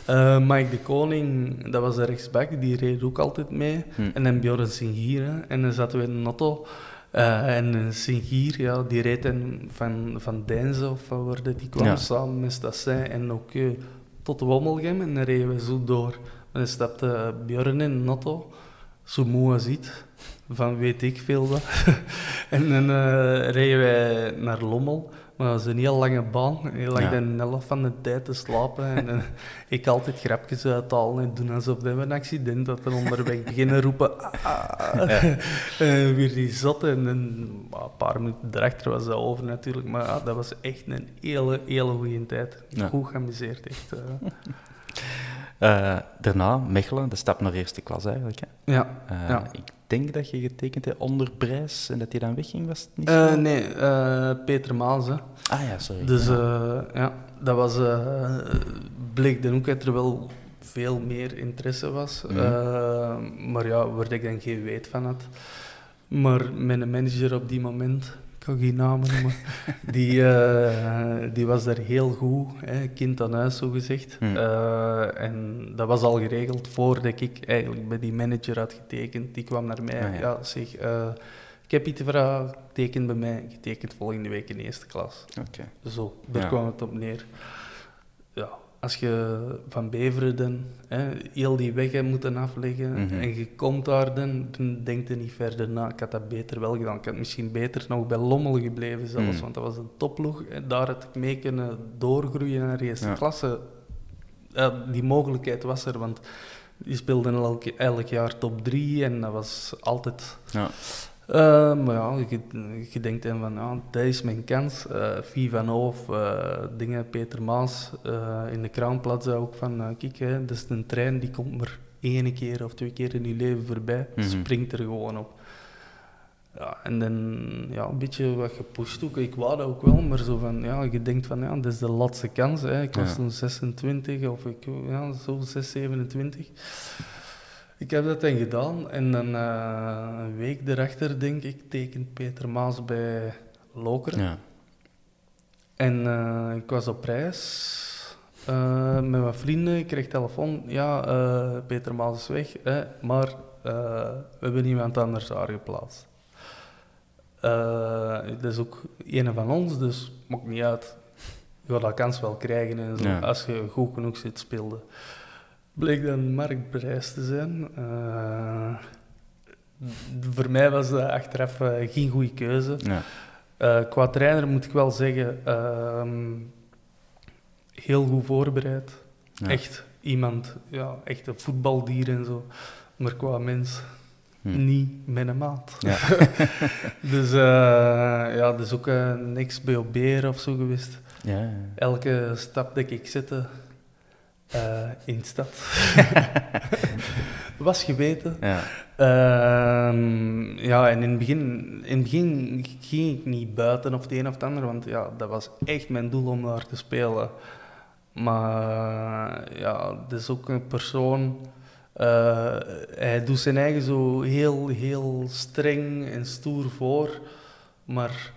Eh Mike de Koning, dat was de rechtsback, die reed ook altijd mee. Hm. En dan Bjorn Singier, hè. en dan zaten we in een auto. Eh, en Singier, ja, die reed van, van Deinze of van waar dat die kwam, Ja. samen met Stassin en ook eh, tot Wommelgem. En dan reden we zo door. En dan stapte Bjorn in een auto, zo moe als iets, van weet ik veel wat. en dan eh, reden wij naar Lommel. Maar dat was een heel lange baan. Je lag Ja. dan een helft van de tijd te slapen. En eh, ik altijd grapjes uithalen en doen alsof we een accident had. En onderweg beginnen roepen. Ah, Eh, weer die zat. En dan, een paar minuten erachter was dat over natuurlijk. Maar ja, dat was echt een hele, hele goede tijd. Goed geamuseerd, echt. eh. Eh, daarna, Mechelen, de stap naar eerste klas eigenlijk. Hè. ja. Eh, Ja. Ik denk dat je getekend hebt onder prijs en dat hij dan wegging, was het niet Eh, zo? nee, Peter Maas. Hè. Ah ja, sorry. Dus ja. ja, dat was, bleek dan ook dat er wel veel meer interesse was. Mhm. Maar ja, waar ik dan geen weet van had. Maar mijn manager op die moment, ik kan geen namen noemen, die, eh, die was daar heel goed, hè, kind aan huis zo gezegd. Mhm. Eh, en dat was al geregeld voordat ik eigenlijk bij die manager had getekend. Die kwam naar mij, Ah, ja. ja. zeg, eh, ik heb iets te vragen, teken bij mij, je tekent volgende week in eerste klas. Oké. Zo, daar Ja. kwam het op neer. Als je van Beveren dan, hè, heel die weg hebt moeten afleggen Mhm. en je komt daar dan, dan denk je niet verder na. Ik had dat beter wel gedaan. Ik had misschien beter nog bij Lommel gebleven zelfs, Mhm. want dat was een topploeg. En daar had ik mee kunnen doorgroeien naar de eerste Ja. klasse. Ja, die mogelijkheid was er, want die speelden elk, elk jaar top 3 en dat was altijd Ja. Eh, maar ja, je, je denkt dan van, ja, dat is mijn kans. Eh Vie van Hoof, eh, dingen, Peter Maas, eh, in de Kraanplaats zei ook van, kijk, hè, dat is een trein, die komt maar één keer of twee keer in je leven voorbij. Mhm. Springt er gewoon op. Ja, en dan ja, een beetje wat gepusht ook. Ik wou dat ook wel, maar zo van, ja, je denkt van, ja, dat is de laatste kans. Hè. Ik was Ja. toen 26 of ik, ja, zo 6, 27. Ik heb dat dan gedaan en dan eh, een week erachter, denk ik, tekent Peter Maas bij Lokeren. Ja. En eh, ik was op reis eh, met mijn vrienden. Ik kreeg telefoon. Ja, Peter Maas is weg, hè, maar we hebben iemand anders daar geplaatst. Eh, dat is ook een van ons, dus maakt niet uit. Je gaat dat kans wel krijgen en zo, Ja. als je goed genoeg zit speelde. Bleek dan marktprijs te zijn. Eh, voor mij was dat achteraf eh, geen goede keuze. Ja. Eh, qua trainer moet ik wel zeggen, ehm, heel goed voorbereid. Ja. Echt iemand, ja, echt een voetbaldier en zo. Maar qua mens, Hm. niet met een maat. Ja. dus ja, dat is ook een ex-BOB'er of zo geweest. Ja, ja. Elke stap dat ik zette eh, in de stad was geweten. ja. Ehm, ja, en in het, begin, in het begin ging ik niet buiten of het een of het ander, want ja, dat was echt mijn doel om daar te spelen. Maar ja, het is ook een persoon, eh, hij doet zijn eigen zo heel, heel streng en stoer voor, maar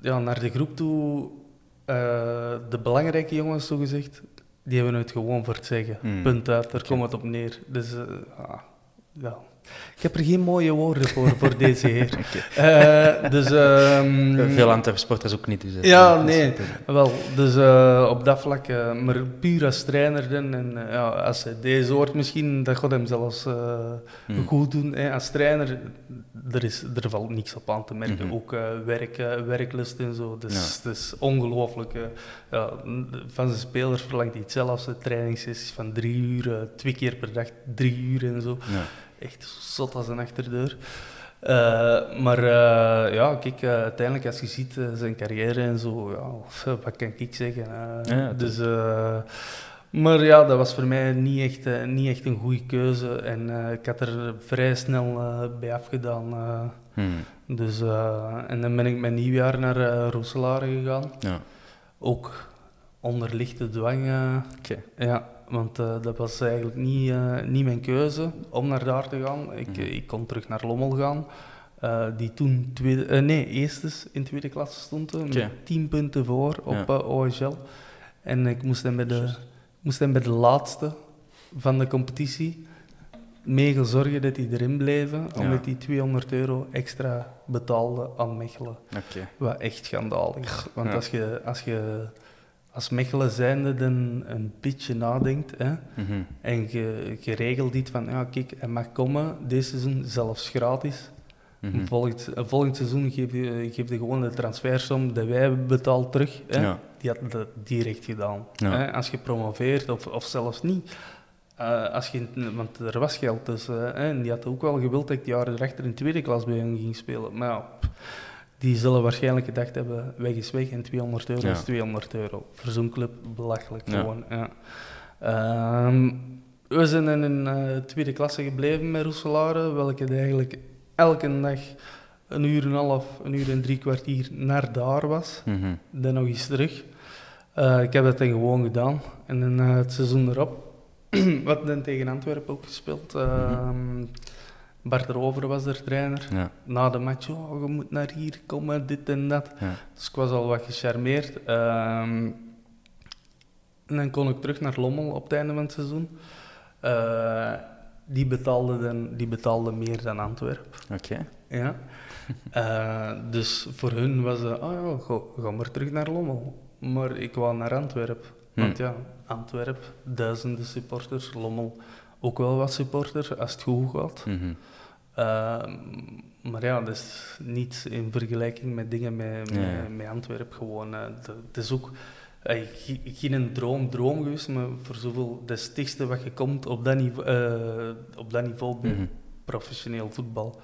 ja, naar de groep toe, eh, de belangrijke jongens zogezegd, die hebben het gewoon voor het zeggen. Hmm. Punt uit, daar komt het op neer. Dus eh, ah, ja. Ik heb er geen mooie woorden voor, voor deze heer. Eh, dus, ehm, Veel Antwerp-sporters ook niet. Dus Ja, nee. Wel, dus eh, op dat vlak, eh, maar puur als trainer en ja, als hij deze hoort misschien, dat gaat hem zelfs Hmm. goed doen. Hè. Als trainer, er, is, er valt niks op aan te merken. Mhm. Ook werk, werklust en zo, dus Ja. het is ongelooflijk. ja, van zijn spelers verlangt hij het zelfs, de trainingssessies van drie uur, twee keer per dag, drie uur en zo Ja. Echt zot als een achterdeur. Uh, maar uh, ja, kijk, uh, uiteindelijk als je ziet zijn carrière en zo, ja, wat kan ik zeggen? Ja, dus, maar ja, dat was voor mij niet echt, niet echt een goede keuze en ik had er vrij snel bij afgedaan. Hmm. Dus, en dan ben ik mijn nieuwjaar naar Roeselare gegaan. Ja. Ook onder lichte dwang. Okay. Ja, want uh, dat was eigenlijk niet, uh, niet mijn keuze om naar daar te gaan. Ik, mm -hmm. ik kon terug naar Lommel gaan, uh, die toen tweede, nee, eerstes in tweede klasse stond, okay. met tien punten voor op ja. OHL. En ik moest dan bij de, moest bij de laatste van de competitie mee zorgen dat die erin bleven, ja. omdat die 200 euro extra betaalde aan Mechelen. Okay. Wat echt schandalig. Want ja. als je... Als je als Mechelen zijnde dan een beetje nadenkt hè, mm-hmm. en je, je regelt iets van, ja kijk, hij mag komen, deze seizoen zelfs gratis. Mm-hmm. volgend, volgend seizoen geef je, geef je gewoon de transfersom dat wij betaald terug. Hè. Ja. Die had dat direct gedaan. Ja. Hè. Als je promoveert of, of zelfs niet. Uh, als je, want er was geld dus, hè, en die had ook wel gewild dat ik die jaren erachter in tweede klas bij hen ging spelen. Maar ja, die zullen waarschijnlijk gedacht hebben, weg is weg en 200 euro is 200 euro. Voor zo'n club belachelijk gewoon. Ja. Ehm, we zijn in een uh, tweede klasse gebleven met Roeselare, welke eigenlijk elke dag een uur en een half, een uur en drie kwartier naar daar was. Mm Dan nog eens terug. Uh, ik heb dat dan gewoon gedaan. En dan uh, het seizoen erop, wat dan tegen Antwerpen ook gespeeld. Mm Bart Rover was er trainer. Ja. Na de match, oh, je moet naar hier komen, dit en dat. Ja. Dus ik was al wat gecharmeerd. Um, en dan kon ik terug naar Lommel op het einde van het seizoen. Uh, die, betaalde dan, die betaalde meer dan Antwerpen. Oké. Ja. Uh, dus voor hun was het, oh ja, ga, ga, maar terug naar Lommel. Maar ik wou naar Antwerpen. Hm. Want ja, Antwerpen, duizenden supporters, Lommel ook wel wat supporters, als het goed gaat. Mm -hmm. Uh, maar ja, dat is niet in vergelijking met dingen met, met, met Antwerpen gewoon. Het is ook uh, geen droom, droom geweest, maar voor zoveel, de stichtste wat je komt op dat niveau, uh, op dat niveau bij mm -hmm. professioneel voetbal.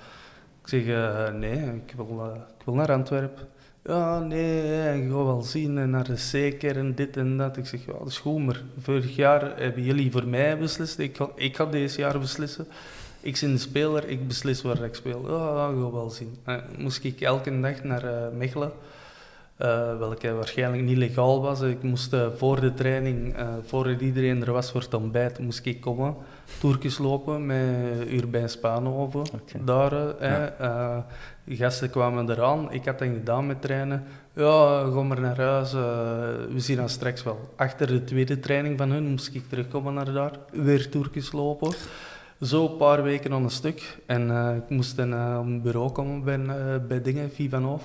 Ik zeg, nee, ik wil, ik wil naar Antwerpen. Ja, nee, ik ga wel zien en naar de zeker en dit en dat. Ik zeg, ja, dat is goed, maar vorig jaar hebben jullie voor mij beslist. Ik ga, ik ga deze jaar beslissen. Ik ben de speler, ik beslis waar ik speel. Ja, ik ga wel zien. Uh, moest ik elke dag naar uh, Mechelen, uh, welke waarschijnlijk niet legaal was. Ik moest voor de training, voordat iedereen er was voor het ontbijt, moest ik komen. Toertjes lopen met Urbijn Spaanhoven. Okay. Daar, ja. de gasten kwamen eraan. Ik had dat gedaan met trainen. Ja, ga maar naar huis. we zien dan straks wel. Achter de tweede training van hun moest ik terugkomen naar daar. Weer toertjes lopen. Zo een paar weken aan een stuk. En uh, ik moest dan uh, op een bureau komen bij, uh, bij dingen, Vivanov.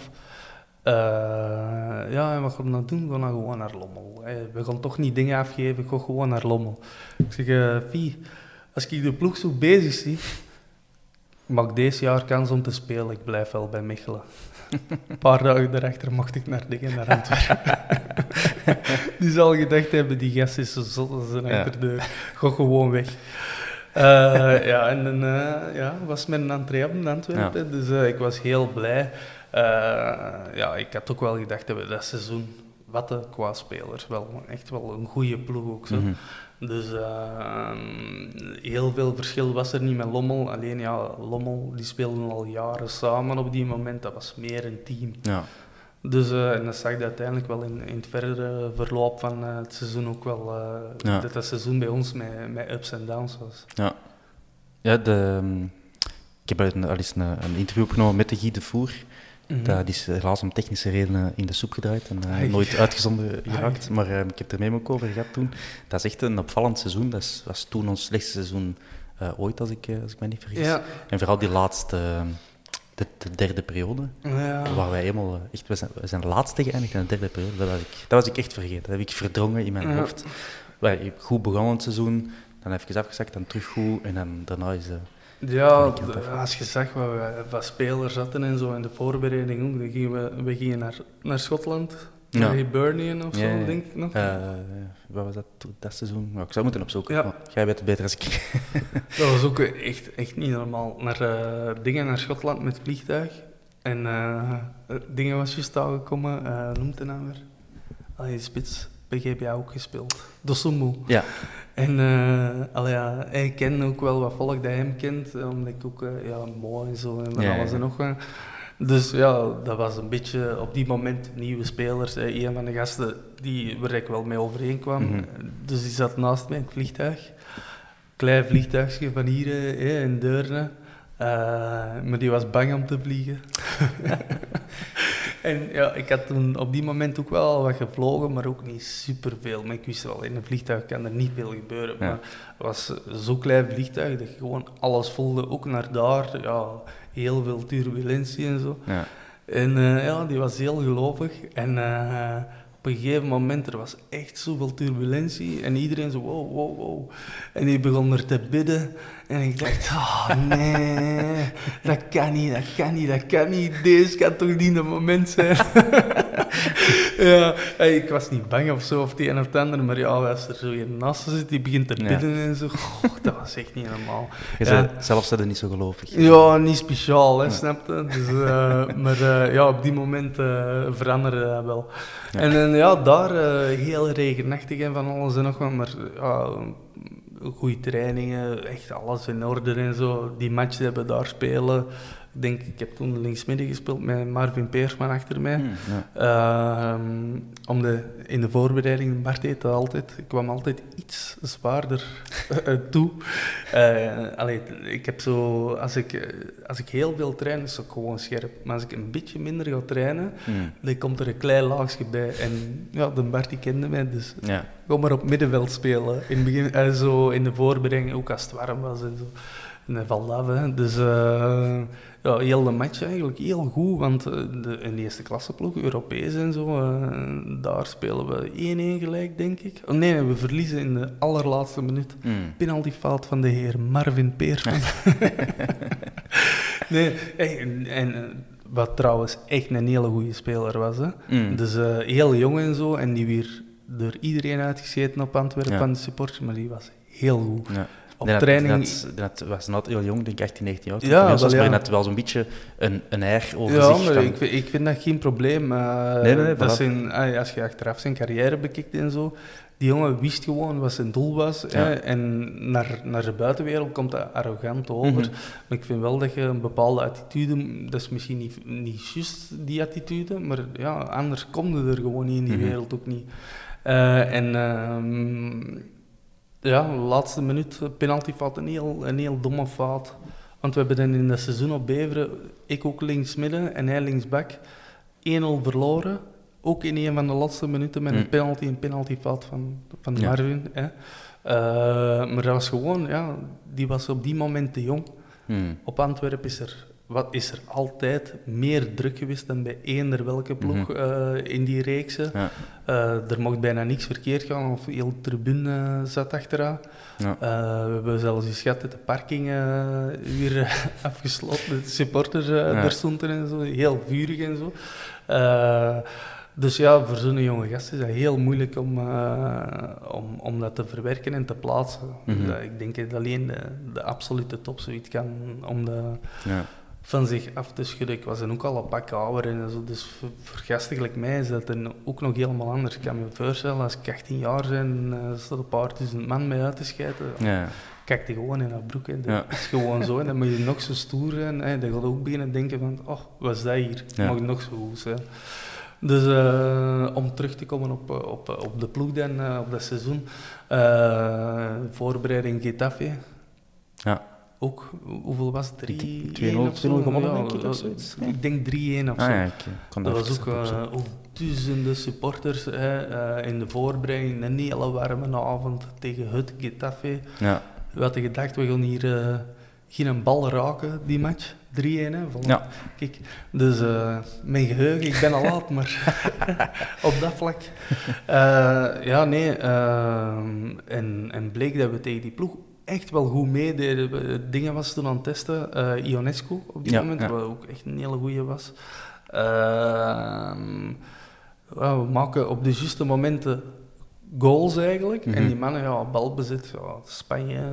Ja, en wat gaan we dan doen? We gaan gewoon naar Lommel. we gaan toch niet dingen afgeven, ik ga gewoon naar Lommel. Ik zeg, Vie, als ik de ploeg zo bezig zie, mag deze jaar kans om te spelen. Ik blijf wel bij Mechelen. Een paar dagen daarachter mocht ik naar dingen naar Antwerpen. die zal gedacht hebben, die gast is zo zot als een achterdeur. Ga gewoon weg. Uh, ja, en dan uh, ja, was mijn entree op in Antwerpen, dus uh, ik was heel blij. Ja, ik had ook wel gedacht dat we dat seizoen, wat qua spelers, wel echt wel een goede ploeg ook zo. Mm -hmm. Dus heel veel verschil was er niet met Lommel. Alleen ja, Lommel die speelden al jaren samen op die moment. Dat was meer een team. Ja. Dus uh, en dat zag je uiteindelijk wel in, in het verdere verloop van uh, het seizoen ook wel. Ja. Dat dat seizoen bij ons met, met ups en downs was. Ja, ja de, um, ik heb al eens een, een, interview opgenomen met de Guy de Voer. Mm -hmm. Dat is helaas om technische redenen in de soep gedraaid en nooit uitgezonden geraakt. Maar ik heb er mee ook over gehad toen. Dat is echt een opvallend seizoen. Dat was toen ons slechtste seizoen ooit, als ik, als ik me niet vergis. Ja. En vooral die laatste de, de, derde periode. Ja. Waar wij helemaal echt, we zijn, we zijn laatste geëindigd in de derde periode. Dat was, ik, dat was ik echt vergeten. Dat heb ik verdrongen in mijn ja. hoofd. Wij, goed begonnen het seizoen, dan even afgezakt, dan terug goed en dan daarna is de. Ja, de, als je zag wat, wat spelers zaten en zo in de voorbereiding ook, dan gingen we, we gingen naar, naar Schotland Ja. Ray Burnian of zo, Ja, ja. denk ik nog. Eh, wat was dat dat seizoen? Nou, ik zou moeten opzoeken. Ja. jij weet het beter als ik. Dat was ook echt, echt niet normaal. Naar eh, dingen naar Schotland met vliegtuig. En eh, dingen was juist aangekomen, noemt de naam weer? Allee, spits, bij GBA ook gespeeld. Dosumu. ja. En uh, allee, ja, ik ken ook wel wat volk dat hem kent, eh, omdat ik ook uh, ja, mooi en zo en van Ja, alles ja. en nog wat. Dus ja, dat was een beetje op die moment nieuwe spelers. Eh, een van de gasten die, waar ik wel mee overeenkwam. Mhm. Dus die zat naast mij in het vliegtuig. Klein vliegtuigje van hier eh, in Deurne. Eh, maar die was bang om te vliegen. en ja, ik had toen op die moment ook wel wat gevlogen, maar ook niet superveel. Maar ik wist wel, in een vliegtuig kan er niet veel gebeuren. Ja. Maar het was zo'n klein vliegtuig dat je gewoon alles voelde, ook naar daar. Ja, heel veel turbulentie en zo. ja. En eh, ja, die was heel gelovig. En eh, op een gegeven moment, er was echt zoveel turbulentie. En iedereen zo, wow, wow, wow. En die begon er te bidden. En ik dacht, oh nee, dat kan niet, dat kan niet, dat kan niet. Deze kan toch niet het moment zijn. ja, ik was niet bang of zo, of die een of het ander. Maar ja, als er zo een naast zit, die begint te Ja. bidden en zo. Goh, dat was echt niet normaal. Je Ja. zei, zelf zijn niet zo gelovig. Ja, niet speciaal, hè, snap je? Dus, eh, maar eh, ja, op die moment eh, veranderde dat wel. En eh, ja, daar eh, heel regenachtig en van alles en nog wat, maar goede trainingen, echt alles in orde en zo. Die match die we daar spelen. Ik denk, ik heb toen linksmidden gespeeld met Marvin Peersman achter mij. Hm, ja. Ehm, om de, in de voorbereiding, Bart deed dat altijd, ik kwam altijd iets zwaarder eh, toe. Allee, ik heb zo, als ik, eh, als ik heel veel train, is het gewoon scherp. Maar als ik een beetje minder ga trainen, Hm, dan komt er een klein laagje bij. En ja, de Bart die kende mij, dus ja. gewoon maar op middenveld spelen. In, begin, zo in de voorbereiding, ook als het warm was en zo. En valt af, hè. Dus eh, ja, heel de match eigenlijk heel goed, want eh, de, in de eerste klasse ploeg, Europees en zo, eh, daar spelen we 1-1 gelijk, denk ik. Oh, nee, we verliezen in de allerlaatste minuut. Hm. Penaltyfout van de heer Marvin Peersman. nee, en, en, wat trouwens echt een hele goede speler was. Hè. Hm. Dus eh, heel jong en zo, en die weer door iedereen uitgescheten op Antwerpen Ja. van de supporters, maar die was heel goed. Ja. Op Dat- training... Dat, dat was net heel jong, denk ik 18, 19 jaar. Ja, was, maar ja. je had wel zo'n beetje een, een air over Ja, zich. van- ik, vind- ik vind dat geen probleem. eh, Nee, nee, nee, dat zijn, als je achteraf zijn carrière bekijkt en zo, die jongen wist gewoon wat zijn doel was. Ja. hè, en naar, naar de buitenwereld komt dat arrogant over. Mhm. Maar ik vind wel dat je een bepaalde attitude, dat is misschien niet, niet juist die attitude, maar ja, anders kom je er gewoon niet in die Mhm. wereld ook niet. Eh, en ehm, ja, de laatste minuut, eh, penaltyfout, een heel, een heel domme fout. Want we hebben dan in dat seizoen op Beveren, ik ook links midden en hij linksback, 1-0 verloren. Ook in een van de laatste minuten met een penalty, een penaltyfout van, van Ja. Marvin. Hè. Eh, maar dat was gewoon, ja, die was op die moment te jong. Hm. Op Antwerpen is er, wat, is er altijd meer druk geweest dan bij eender welke ploeg Mhm. eh, in die reeksen. Ja. Eh, er mocht bijna niks verkeerd gaan, of heel de tribune eh, zat achteraan. Ja. We hebben zelfs eens gehad dat de parking weer afgesloten, de supporters Ja. daar stonden en zo, heel vurig en zo. Dus ja, voor zo'n jonge gast is dat heel moeilijk om, om, om dat te verwerken en te plaatsen. Mhm. Ik denk dat alleen de, de absolute top zoiets kan om de, Ja. Van zich af te schudden. Ik was dan ook al een pak ouder en zo, dus voor, voor gasten gelijk mij is dat dan ook nog helemaal anders. Ik kan me voorstellen, als ik 18 jaar ben en eh, er staat een paar duizend man mee uit te schijten, Ja. kijk die gewoon in haar broek. Hè. Dat Ja. is gewoon zo. En dan moet je nog zo stoer zijn. Hè. Dan gaat ook beginnen denken van, oh, wat is dat hier? Ja. Mag nog zo goed zijn. Dus eh, om terug te komen op, eh, op, op de ploeg dan, op dat seizoen. voorbereiding Getafe. Ja. Ook, hoeveel was het? Ik 3 denk 2-0 of zo? gewonnen, Ja, denk ik, of dat- zoiets. Ik denk 3-1 of Ah zo. ja, Dat was ook, eh, ook duizenden supporters hè, eh, in de voorbereiding. Een hele warme avond tegen het Getafe. Ja. We hadden gedacht, we gaan hier eh, geen bal raken, die match. 3-1, hè. Voilà. Ja. Kijk, dus eh, mijn geheugen, ik ben al laat, maar op dat vlak. Eh, ja, nee. ehm, en, en bleek dat we tegen die ploeg echt wel goed meededen. We- Dingen was toen aan het testen. eh Ionescu op die Ja, moment, ja. wat ook echt een hele goeie was. Ehm, we maken op de juiste momenten goals eigenlijk. Mhm. En die mannen, ja, balbezit, ja, Spanje, eh,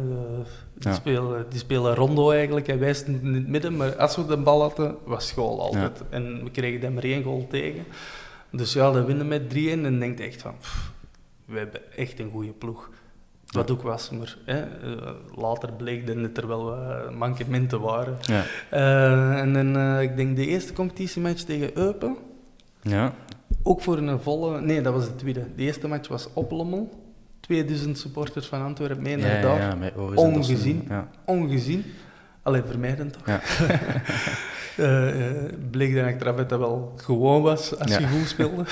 die, Ja. spelen, die spelen rondo eigenlijk. Hij wijst in het midden, maar als we de bal hadden, was school altijd. En we kregen daar maar één goal tegen. Dus ja, dan winnen met 3-1 en denkt echt van, pff, we hebben echt een goede ploeg. Wat ook was, maar hè, eh, later bleek dan dat er wel mankementen waren. Ja. Eh, en dan, eh, ik denk de eerste competitiematch tegen Eupen, Ja. ook voor een volle... Nee, dat was de tweede. De eerste match was op Lommel. 2000 supporters van Antwerpen mee naar Ja, ja, daar. met. Ongezien. Ja. Ongezien. Alleen vermijdend toch? Ja. Eh, bleek dan achteraf dat dat wel gewoon was als je goed speelde.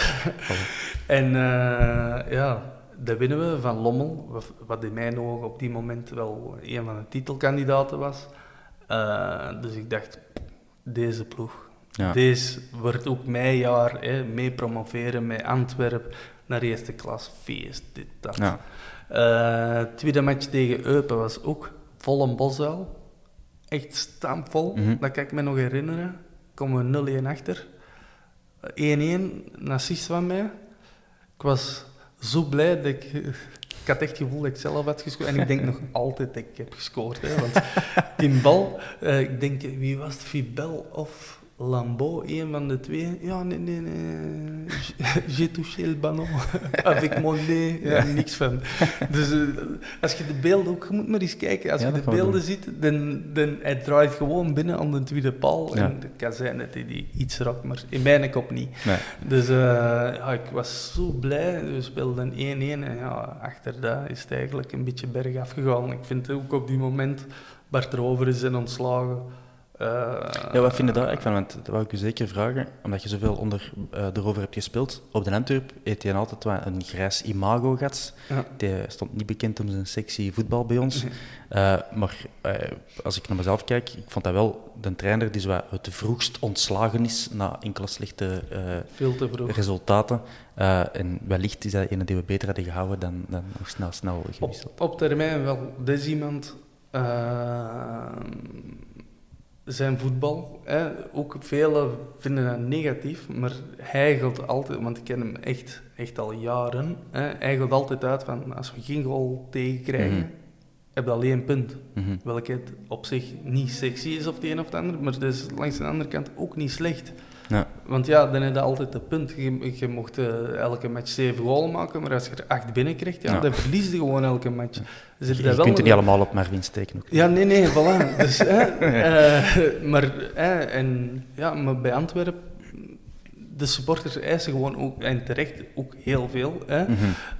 en ja, dat winnen we van Lommel, wat- in mijn ogen op die moment wel een van de titelkandidaten was. Eh, dus ik dacht, deze ploeg, Ja. deze wordt ook mijn jaar hè, mee promoveren met Antwerpen naar eerste klas, feest, dit, dat. Ja. Eh, tweede match tegen Eupen was ook vol een bosuil. Echt stampvol, Mhm. dat kan ik me nog herinneren. Komen we 0-1 achter. 1-1, een assist van mij. Ik was zo blij dat ik... Ik had echt het gevoel dat ik zelf had gescoord. En ik denk nog altijd dat ik heb gescoord. Hè, want die bal, eh, ik denk, wie was het? Fibel of Lambeau, een van de twee. Ja, nee, nee, nee. J'ai touché le ballon. Avec mon nez. Ja, niks van. Dus eh, als je de beelden ook... Je moet maar eens kijken. Als Ja, je de beelden ziet, dan, dan hij draait gewoon binnen aan de tweede paal. Ja. En het kan zijn dat hij die iets raakt, maar in mijn kop niet. Nee. Dus eh, ja, ik was zo blij. We speelden 1-1 en ja, achter dat is het eigenlijk een beetje bergaf gegaan. Ik vind ook op die moment, Bart Rover is zijn ontslagen. Eh, Ja, wat vind je daar van? Want dat wou ik u zeker vragen, omdat je zoveel onder, eh, erover hebt gespeeld. Op de Antwerp heeft hij altijd wat een grijs imago gehad. Ja. Die stond niet bekend om zijn sexy voetbal bij ons. Eh, maar als ik naar mezelf kijk, ik vond dat wel de trainer die zo het vroegst ontslagen is na enkele slechte resultaten. En wellicht is dat een die we beter hadden gehouden dan, dan nog snel, snel gewisseld. Op, op termijn wel. Dit is iemand... zijn voetbal, hè, ook velen vinden dat negatief, maar hij gaat altijd, want ik ken hem echt, echt al jaren, hè, hij gaat altijd uit van als we geen goal tegenkrijgen, Mhm. heb je alleen een punt. Welke het op zich niet sexy is of het een of het ander, maar het is langs de andere kant ook niet slecht. Ja. Want ja, dan heb je altijd de punt. Je, je mocht eh, elke match zeven goals maken, maar als je er acht binnenkrijgt, ja, Ja. dan verlies je gewoon elke match. Dus Je, heb je wel- kunt er niet allemaal op Marvin steken. Ook. ja, nee, nee, voilà. Dus, hè, eh, maar, hè, en, ja, maar bij Antwerpen, de supporters eisen gewoon ook, en terecht ook heel veel. Hè, Mhm.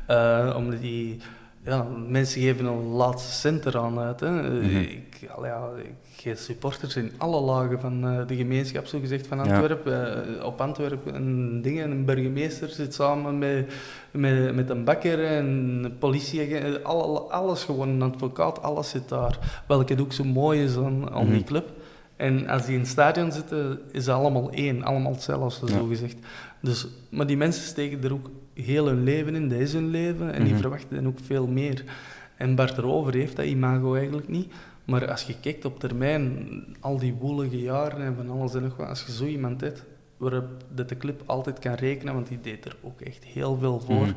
Eh, omdat die, ja, mensen geven een laatste cent eraan uit. Hè. Mhm. ik, al ja, ik geef supporters in alle lagen van eh, de gemeenschap, zo gezegd, van. Antwerpen. eh, op Antwerpen een ding, een burgemeester zit samen met, met, met een bakker en een politie, alle, alles gewoon, een advocaat, alles zit daar. Welke het ook zo mooi is aan, aan die Mhm. club. En als die in het stadion zitten, is het allemaal één, allemaal hetzelfde, Ja. zo gezegd. Dus, maar die mensen steken er ook heel hun leven in, dat is hun leven, en die Mhm. verwachten ook veel meer. En Bart Rover heeft dat imago eigenlijk niet. Maar als je kijkt op termijn, al die woelige jaren en van alles en nog wat, als je zo iemand hebt, waarop dat de club altijd kan rekenen, want die deed er ook echt heel veel voor. Mhm.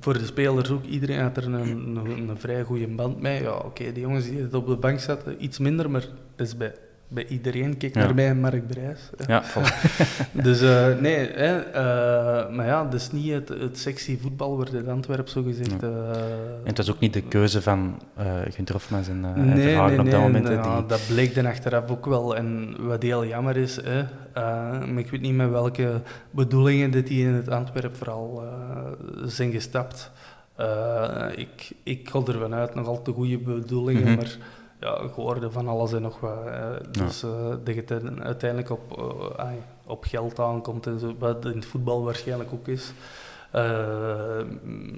Voor de spelers ook, iedereen had er een, een, een vrij goede band mee. Ja, oké, die jongens die op de bank zaten, iets minder, maar dat is bij, bij iedereen. Kijk Ja. naar mij en Mark Brijs. Ja. Dus eh, nee, hè, eh, maar ja, dat is niet het, het sexy voetbal waar de Antwerp zo gezegd. Eh, En het was ook niet de keuze van uh, Gunther Hofmans en, en nee, Verhagen nee, op dat nee, moment. hè, nou, die... Dat bleek dan achteraf ook wel. En wat heel jammer is, hè, maar ik weet niet met welke bedoelingen dat die in het Antwerp vooral zijn gestapt. Ik, ik ga ervan uit, nog altijd goede bedoelingen, Mhm. maar ja, gehoorde van alles en nog wat. eh, dus eh, dat het uiteindelijk op, eh, op geld aankomt en zo, wat in het voetbal waarschijnlijk ook is. Eh,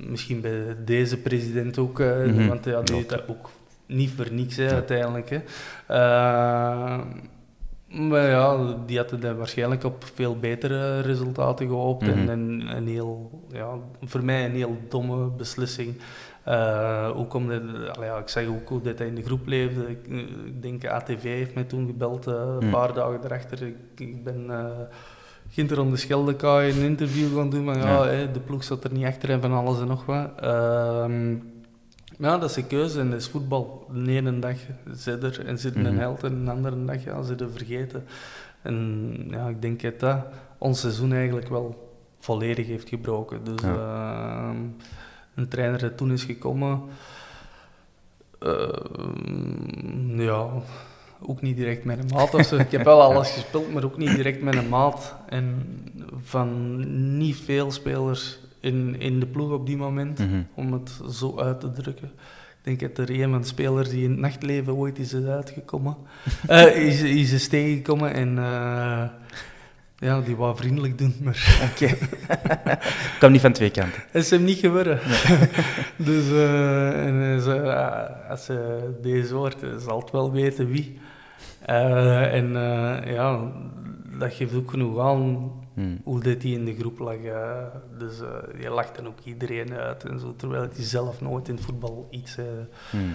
misschien bij deze president ook, Mhm. want ja, die Ja. heeft dat ook niet voor niks hè, uiteindelijk. Hè. Maar ja, die hadden waarschijnlijk op veel betere resultaten gehoopt. Mhm. En een, een heel, ja, voor mij een heel domme beslissing. Eh, ook omdat, ja, ik zeg ook hoe dat hij in de groep leefde. Ik, ik denk ATV heeft mij toen gebeld, eh, een Mhm. paar dagen erachter. Ik, ik ben... Ginter om de Scheldekaai een interview gaan doen, maar ja, de ploeg zat er niet achter en van alles en nog wat. Ehm, ja, dat is een keuze en dat is voetbal. De ene dag zit er en zit een Mhm. held en de andere dag ja, zit er vergeten. En ja, ik denk dat dat ons seizoen eigenlijk wel volledig heeft gebroken. Dus ehm, een trainer dat toen is gekomen, ehm, ja, ook niet direct met een maat. Ik heb wel alles gespeeld, maar ook niet direct met een maat. En van niet veel spelers in, in de ploeg op die moment, Mhm. om het zo uit te drukken. Ik denk dat er een spelers die in het nachtleven ooit is uitgekomen, eh, is, is eens tegengekomen en eh, ja, die wou vriendelijk doen, maar Oké. kwam niet van twee kanten. het is hem niet geworden. dus eh, en ah, als ze deze hoort, eh, zal het wel weten wie. Eh, en eh, ja, dat geeft ook genoeg aan Hmm. hoe dit hij in de groep lag. eh. dus eh je lacht dan ook iedereen uit en zo, terwijl hij zelf nooit in het voetbal iets eh, Hmm.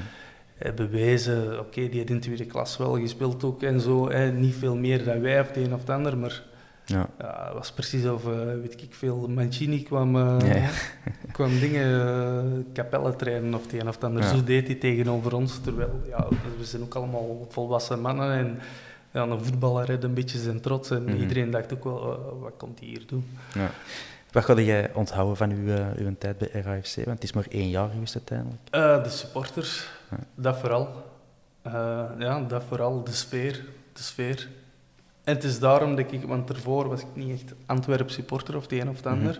bewezen. Oké, die had in tweede klas wel gespeeld ook en zo. hè, niet veel meer dan wij of het een of het ander, maar Ja. was precies of, eh, weet ik veel, Mancini kwam, eh, Ja, kwam dingen, uh, kapellen trainen of het een of het ander. Ja. Zo deed hij tegenover ons, terwijl ja, we zijn ook allemaal volwassen mannen en ja, een voetballer had een beetje zijn trots en Mhm. iedereen dacht ook wel, eh, wat komt hij hier doen? Ja. Wat ga jij onthouden van uw, eh, uw tijd bij RAFC? Want het is maar één jaar geweest uiteindelijk. Eh, de supporters, dat vooral. Eh, ja, dat vooral, de sfeer, de sfeer. En het is daarom dat ik, want daarvoor was ik niet echt Antwerp supporter of het een of het Mhm. ander.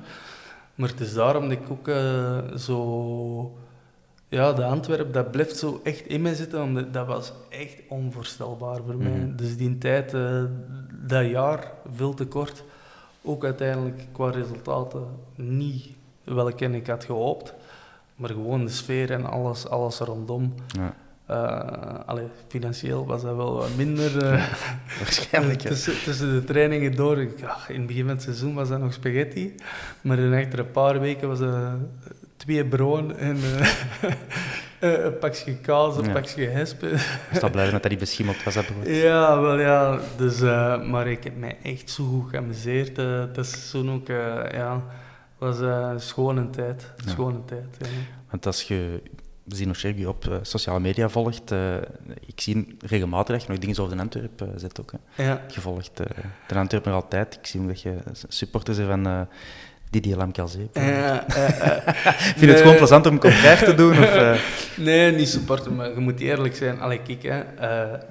Maar het is daarom dat ik ook eh, zo... Ja, de Antwerp, dat blijft zo echt in mij zitten, omdat dat was echt onvoorstelbaar voor mij. Mhm. Dus die tijd, eh, dat jaar, veel te kort. Ook uiteindelijk qua resultaten niet welke ik had gehoopt. Maar gewoon de sfeer en alles, alles rondom. Ja. Eh, allee, financieel was dat wel wat minder. eh, Waarschijnlijk. ja. tussen, tussen de trainingen door. ik- ja, in het begin van het seizoen was dat nog spaghetti. Maar dan achter een paar weken was het eh, twee brood en eh, eh, een pakje kaas, een Ja. pakje hespen. Ik sta blij dat dat niet beschimmeld was. Dat brood. Ja, wel ja. Dus, eh, maar ik heb mij echt zo goed geamuseerd. eh dat toen ook, eh, ja, was eh, een schone tijd. Ja. Schone tijd, ja. Want als je Zino Sherby op eh, sociale media volgt, eh, ik zie regelmatig dat je nog dingen over de Antwerp eh, zet ook. Hè. ja. Je volgt eh, de Antwerp nog altijd. Ik zie ook dat je supporter bent van eh Didier Lamkelzee. Eh, eh, Vind je het gewoon plezant om contrair te doen? Of, Nee, niet supporter, maar je moet eerlijk zijn. Allee, kijk, hè,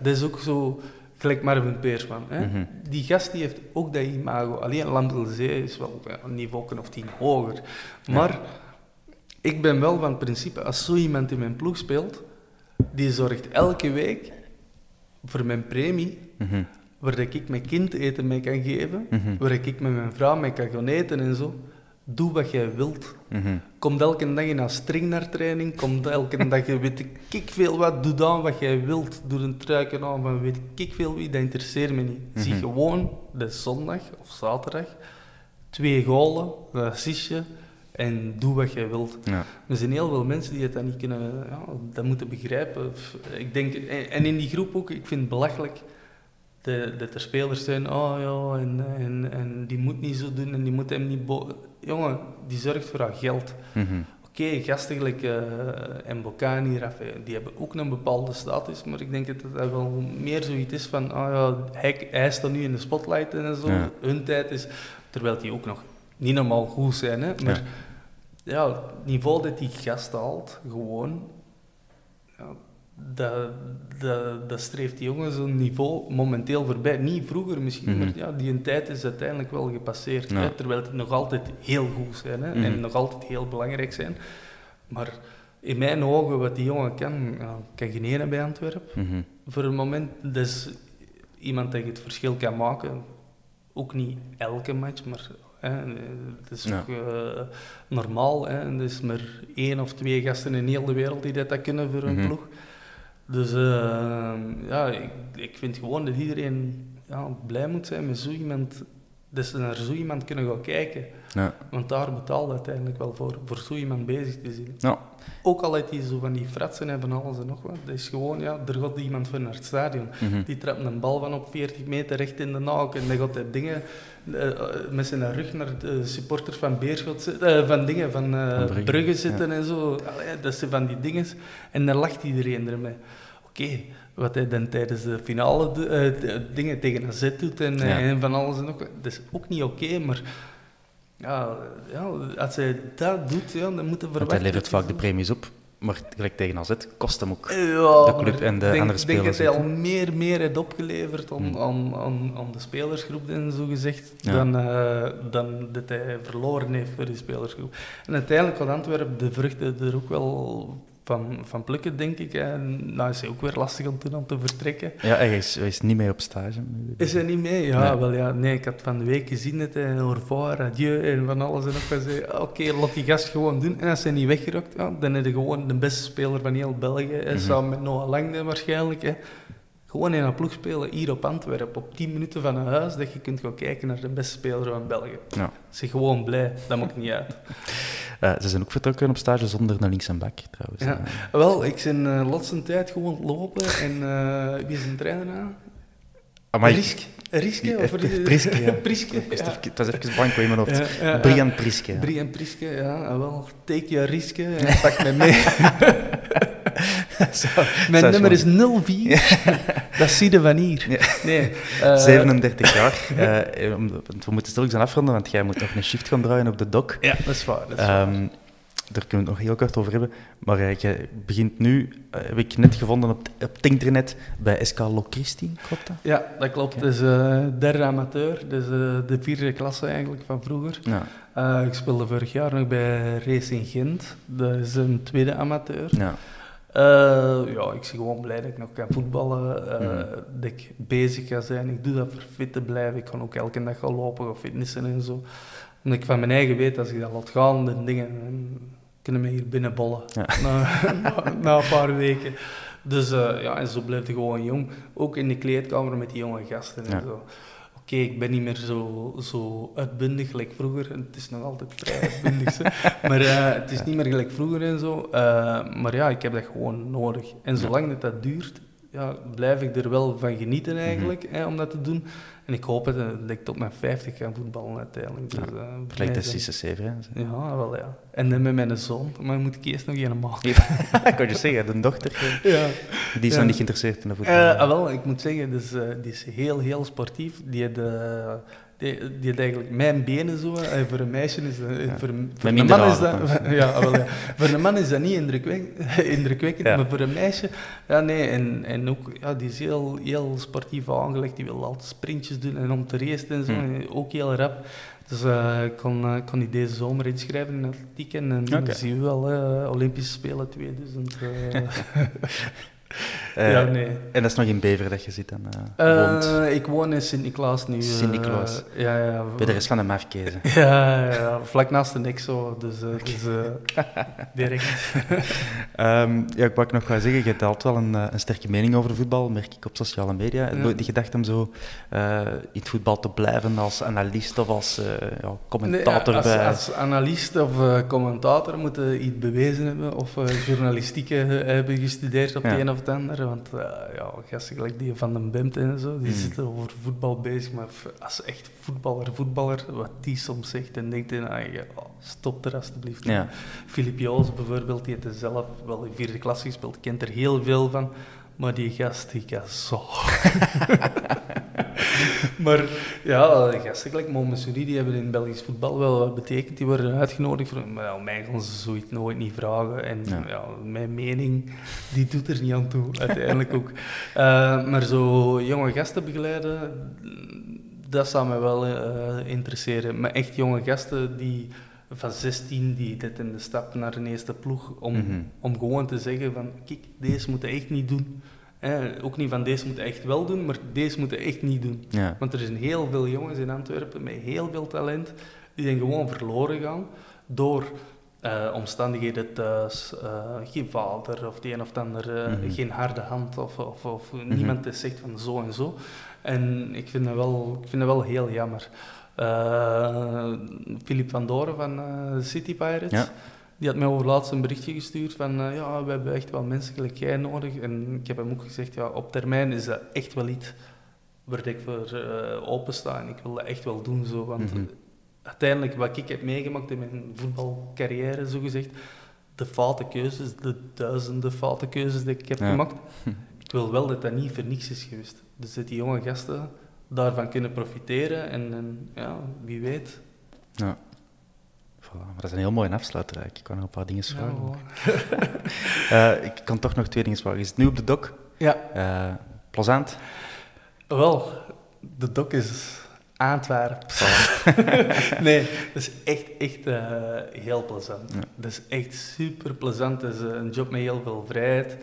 dat is ook zo gelijk Marvin Peersman. Hè. Mhm. Die gast die heeft ook dat imago. Alleen Lamkelzee is wel een niveau of tien hoger. Maar ik ben wel van het principe, als zo iemand in mijn ploeg speelt, die zorgt elke week voor mijn premie, mhm, waar ik mijn kind eten mee kan geven, mhm, waar ik met mijn vrouw mee kan gaan eten en zo. Doe wat jij wilt. mhm. Komt elke dag in een string naar training. Komt elke dag, je weet ik veel wat. Doe dan wat jij wilt. Doe een truiken aan van weet ik veel wie. Dat interesseert me niet. Zie Mhm. gewoon de zondag of zaterdag twee golen, een assistje en doe wat jij wilt. Ja. Er zijn heel veel mensen die het dan niet kunnen, ja, dat moeten begrijpen. Ik denk, en in die groep ook, ik vind het belachelijk de- dat er spelers zijn, oh ja, en, en, en die moet niet zo doen en die moet hem niet... bo- Jongen, die zorgt voor haar geld. mhm. Oké, gasten gelijk eh Rafael, die hebben ook een bepaalde status, maar ik denk dat dat wel meer zoiets is van, ah ja, hij, hij staat nu in de spotlight en zo, Ja. hun tijd is, terwijl die ook nog niet normaal goed zijn, hè, maar ja. Het niveau dat die gast haalt, gewoon, ja, dat, dat, dat streeft die jongen zo'n niveau momenteel voorbij. Niet vroeger misschien, Mhm. maar ja, die een tijd is uiteindelijk wel gepasseerd. Ja. Hè, terwijl het nog altijd heel goed zijn hè, Mhm. en nog altijd heel belangrijk zijn. Maar in mijn ogen, wat die jongen kan, ja, kan geen ene bij Antwerpen. Mhm. Voor een moment, dat is iemand je het verschil kan maken. Ook niet elke match, maar hè, het is ook eh, normaal. Hè. Er is maar één of twee gasten in heel de wereld die dat, dat kunnen voor een Mhm. ploeg. Dus eh, ja, ik, ik vind gewoon dat iedereen ja, blij moet zijn met zo iemand Dus naar zo iemand kunnen gaan kijken. Ja. Want daar betaalt uiteindelijk wel voor, voor zo iemand bezig te zien. Ja. Ook al heeft hij zo van die fratsen en van alles en nog wat. Dat is gewoon, ja, er gaat iemand voor naar het stadion. Mhm. Die trapt een bal van op 40 meter recht in de naak. En dan gaat hij dingen eh, eh, met zijn rug naar de supporters van Beerschot eh, van dingen, van eh, Van Brugge, Brugge zitten en zo. Allee, dat zijn van die dingen. En dan lacht iedereen ermee. Oké, wat hij dan tijdens de finale eh, de- dingen tegen AZ doet en, eh, Ja. en van alles en nog dat is ook niet oké, maar... Ja, ja, als hij dat doet, ja, dan moeten we Want verwachten... hij levert vaak de premies op, maar gelijk tegen AZ kost hem ook. ja, de club en de denk, andere Ik denk spelers dat hij al meer, meer heeft opgeleverd aan, aan, aan, aan de spelersgroep, en zo gezegd, Ja. dan, eh, dan dat hij verloren heeft voor die spelersgroep. En uiteindelijk had Antwerpen de vruchten er ook wel van, van plukken, denk ik. En nou is hij ook weer lastig om toen om te vertrekken. Ja, hij is, hij is niet mee op stage. Is hij niet mee? Ja, Nee. wel ja. Nee, ik had van de week gezien dat hij au revoir, adieu en van alles en wat zei. Oké, laat die gast gewoon doen. En als hij niet weggerokt, ja, dan is hij gewoon de beste speler van heel België. Mhm. Samen met Noah Langde waarschijnlijk. Hè. Gewoon in een ploeg spelen hier op Antwerpen, op 10 minuten van een huis, dat je kunt gaan kijken naar de beste speler van België. Ja. Ze gewoon blij, dat maakt niet uit. Eh, ze zijn ook vertrokken op stage zonder een linkse bak, trouwens. Ja. Wel, ik ben uh, laatste tijd gewoon lopen en eh, wie is een trainer aan? amai, Risk. Riske? Of Priske, ja. Priske, het was ja. even- blanco in mijn hoofd. Brian Priske. ja. Brian Priske, ja, ah, wel. Take your riske en pak me mee. Mijn zou nummer is gewoon- 04. Dat zie je van hier. Nee. eh, 37 jaar. Eh, om- want we moeten stilletjes aan afronden, want jij moet nog een shift gaan draaien op de dock. Ja, dat is waar. Dat is waar. Ehm, daar kunnen we het nog heel kort over hebben. Maar eh, je begint nu, eh, heb ik net gevonden op, op het internet, bij SK Locristi, klopt dat? Ja, dat klopt. Het is eh, derde amateur. Dus eh, de vierde klasse eigenlijk van vroeger. Ja. Eh, ik speelde vorig jaar nog bij Racing Gent. Dat is een tweede amateur. ja. Eh, ja, ik zie gewoon blij dat ik nog kan voetballen, eh, Mhm. dat ik bezig ga zijn. Ik doe dat voor fit te blijven. Ik kan ook elke dag gaan lopen of fitnessen en zo. Omdat ik van mijn eigen weet, als ik dat laat gaan, de dingen kunnen me hier binnenbollen Ja. na, na, na een paar weken. Dus eh, ja, en zo blijf je gewoon jong. Ook in de kleedkamer met die jonge gasten en Ja. zo. Oké, ik ben niet meer zo, zo uitbundig gelijk vroeger. Het is nog altijd vrij uitbundig. maar eh, het is niet meer gelijk vroeger en zo. Eh, maar ja, ik heb dat gewoon nodig. En zolang dat, dat duurt, ja, blijf ik er wel van genieten eigenlijk, hè, om dat te doen. En ik hoop het, dat ik tot mijn 50 ga voetballen uiteindelijk. Dus, Gelijk mij de is dat- Sisse Sever. hè. Ja, wel ja. En dan met mijn zoon, maar moet ik eerst nog een maken. ik kan je zeggen, de dochter, Ja. die is Ja. nog niet geïnteresseerd in de voetbal. Eh, ah, wel, ik moet zeggen, dus, eh, die is heel, heel sportief. Die heeft, eh, die, die heeft eigenlijk mijn benen zo. En voor een meisje is dat... eh, Ja. Voor, voor een man is dat... Ja, ah, wel, ja. Voor een man is dat niet indrukwekkend, indrukwekkend Ja. maar voor een meisje... Ja, nee, en, en ook, ja, die is heel, heel sportief aangelegd. Die wil altijd sprintjes doen en om te racen en zo. Hmm. Ook heel rap. Dus eh, ik kon, eh, kon die deze zomer inschrijven in atletiek. En dan zien we wel, eh, Olympische Spelen 2000. eh. Ja, nee. En dat is nog in Bever dat je zit dan eh, woont. Eh, ik woon in Sint-Niklaas nu. Sint-Niklaas. ja, ja. Bij de rest van de Markezen. Ja, ja, vlak naast de Nexo, dus, dus direct. Ehm, ja, ik wou nog wel zeggen, je hebt wel een, een sterke mening over voetbal, merk ik op sociale media. Ja. die gedacht om zo in het voetbal te blijven als analist of als ja, commentator Nee, als, bij... als analist of commentator moeten iets bewezen hebben of journalistiek hebben gestudeerd Ja. het een of het ander. Want eh, ja, gasten gelijk die van den Bemt en zo, die Mm. zitten over voetbal bezig. Maar als echt voetballer, voetballer, wat die soms zegt, dan denkt hij, nou, ja, stop er alstublieft. Ja. Filip Joos bijvoorbeeld, die heeft zelf wel in vierde klasse gespeeld, kent er heel veel van. Maar die gast, die zo. maar ja, gasten gelijk Mohamed Soudi, die hebben in Belgisch voetbal wel wat betekend. Die worden uitgenodigd. Voor, maar ja, mij gaan ze zoiets nooit niet vragen. En Ja. ja. mijn mening, die doet er niet aan toe, uiteindelijk ook. Eh, maar zo jonge gasten begeleiden, dat zou mij wel eh, interesseren. Maar echt jonge gasten die van 16 die dit in de stap naar de eerste ploeg om, Mhm. om gewoon te zeggen van kijk, deze moeten echt niet doen. Eh, ook niet van deze moeten echt wel doen, maar deze moeten echt niet doen. Ja. Want er zijn heel veel jongens in Antwerpen met heel veel talent die zijn gewoon verloren gaan door eh, omstandigheden thuis, eh, geen vader of het een of het ander, eh, Mhm. geen harde hand of, of, of niemand die zegt van zo en zo. En ik vind dat wel, ik vind dat wel heel jammer. Uh, Philip van Doren van uh, City Pirates. Ja. Die had mij over laatst een berichtje gestuurd van uh, ja, we hebben echt wel mensen gelijk jij nodig. En ik heb hem ook gezegd, ja, op termijn is dat echt wel iets waar ik voor uh, opensta. En ik wil dat echt wel doen. Zo, want Mhm. uiteindelijk, wat ik heb meegemaakt in mijn voetbalcarrière, zo gezegd, de foute keuzes, de duizenden foute keuzes die ik heb Ja. gemaakt, ik wil wel dat dat niet voor niks is geweest. Dus dat die jonge gasten daarvan kunnen profiteren en, en ja, wie weet. Ja. Voilà, maar dat is een heel mooie afsluiter eigenlijk. Ik kan nog een paar dingen vragen. Eh, ik kan toch nog twee dingen vragen. Is het nu op de dok? ja, Eh plezant? wel, de dok is Antwerpen. nee, dat is echt, echt eh, heel plezant. Ja. Dat is echt super plezant. Het is een job met heel veel vrijheid.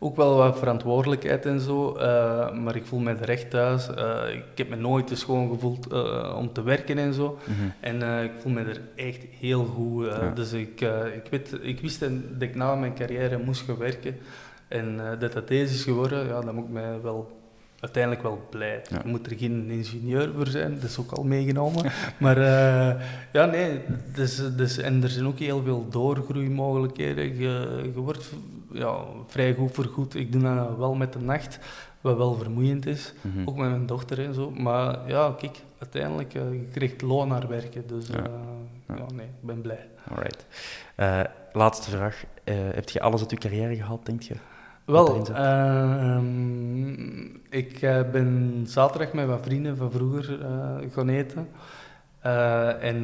Ook wel wat verantwoordelijkheid en zo, eh, maar ik voel me er echt thuis. Eh, ik heb me nooit te schoon gevoeld eh, om te werken en zo. Mhm. En ik voel me er echt heel goed. Ja. Dus ik, ik, weet, ik wist dat ik na mijn carrière moest gaan werken. En dat dat deze is geworden, ja, dan moet ik mij wel uiteindelijk wel blij. Ja. Je moet er geen ingenieur voor zijn, dat is ook al meegenomen. maar eh, ja, nee, dus, dus, en er zijn ook heel veel doorgroeimogelijkheden. Je, je wordt ja, vrij goed vergoed. Ik doe dat wel met de nacht, wat wel vermoeiend is. Mhm. Ook met mijn dochter en zo. Maar ja, kijk, uiteindelijk, eh, je krijgt loon naar werken. Dus Ja. ja, Ja. ja nee, ik ben blij. Alright. Eh, laatste vraag. Eh, heb je alles uit je carrière gehaald, denk je? Wel, ehm, ik eh, ben zaterdag met wat vrienden van vroeger eh, gaan eten. Eh, en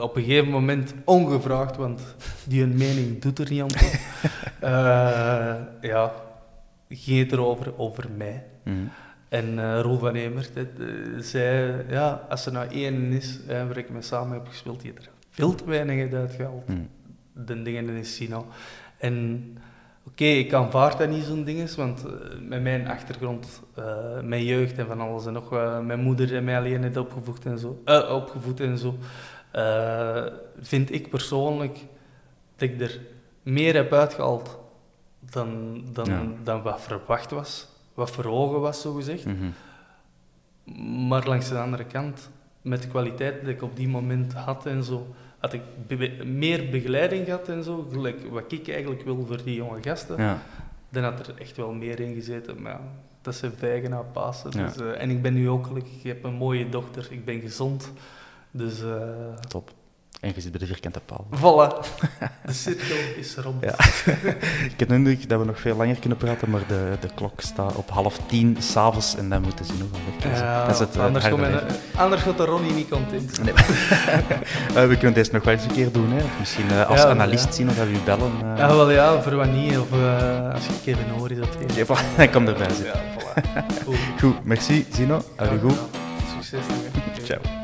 op een gegeven moment ongevraagd, want die hun mening doet er niet aan toe. Ja, ging het erover, over mij. Mhm. En eh Roel van Emert het, zei, ja, als er nou één is, eh, waar ik mee samen heb gespeeld, die er veel te weinig heeft uitgehaald. Mhm. De dingen in Sino. En oké, ik aanvaard dat niet zo'n ding, want eh, met mijn achtergrond, eh, mijn jeugd en van alles en nog wat, mijn moeder en mij alleen heeft opgevoed en zo, eh, opgevoed en zo, vind ik persoonlijk dat ik er meer heb uitgehaald dan, dan, Ja. dan wat verwacht was, wat verhogen was, zogezegd. Mhm. Maar langs de andere kant, met de kwaliteit die ik op die moment had en zo, had ik be- meer begeleiding gehad en zo, gelijk wat ik eigenlijk wil voor die jonge gasten, Ja. dan had er echt wel meer in gezeten. Maar ja, dat zijn vijgen na Pasen. Dus, eh, en ik ben nu ook gelukkig, ik heb een mooie dochter, ik ben gezond. Dus eh Top. En je zit bij de vierkante paal. voilà, de cirkel is rond. Ja. Ik heb de indruk dat we nog veel langer kunnen praten, maar de, de klok staat op half tien s'avonds en dan moeten ze nog wel weg. Ja, dat is het, eh, anders, komt anders gaat de Ronnie niet content. Nee. Eh, we kunnen deze nog wel eens een keer doen. Hè. Of Misschien eh, als Ja, analist ja. zien of dat we u bellen. eh. Ja, wel ja, voor wat niet. Of eh, als je Kevin Horis of tegen. Ja, voilà, hij komt erbij zitten. Ja, voilà. Goed. Goed, merci Zino. Allee, goed. Succes. Ciao.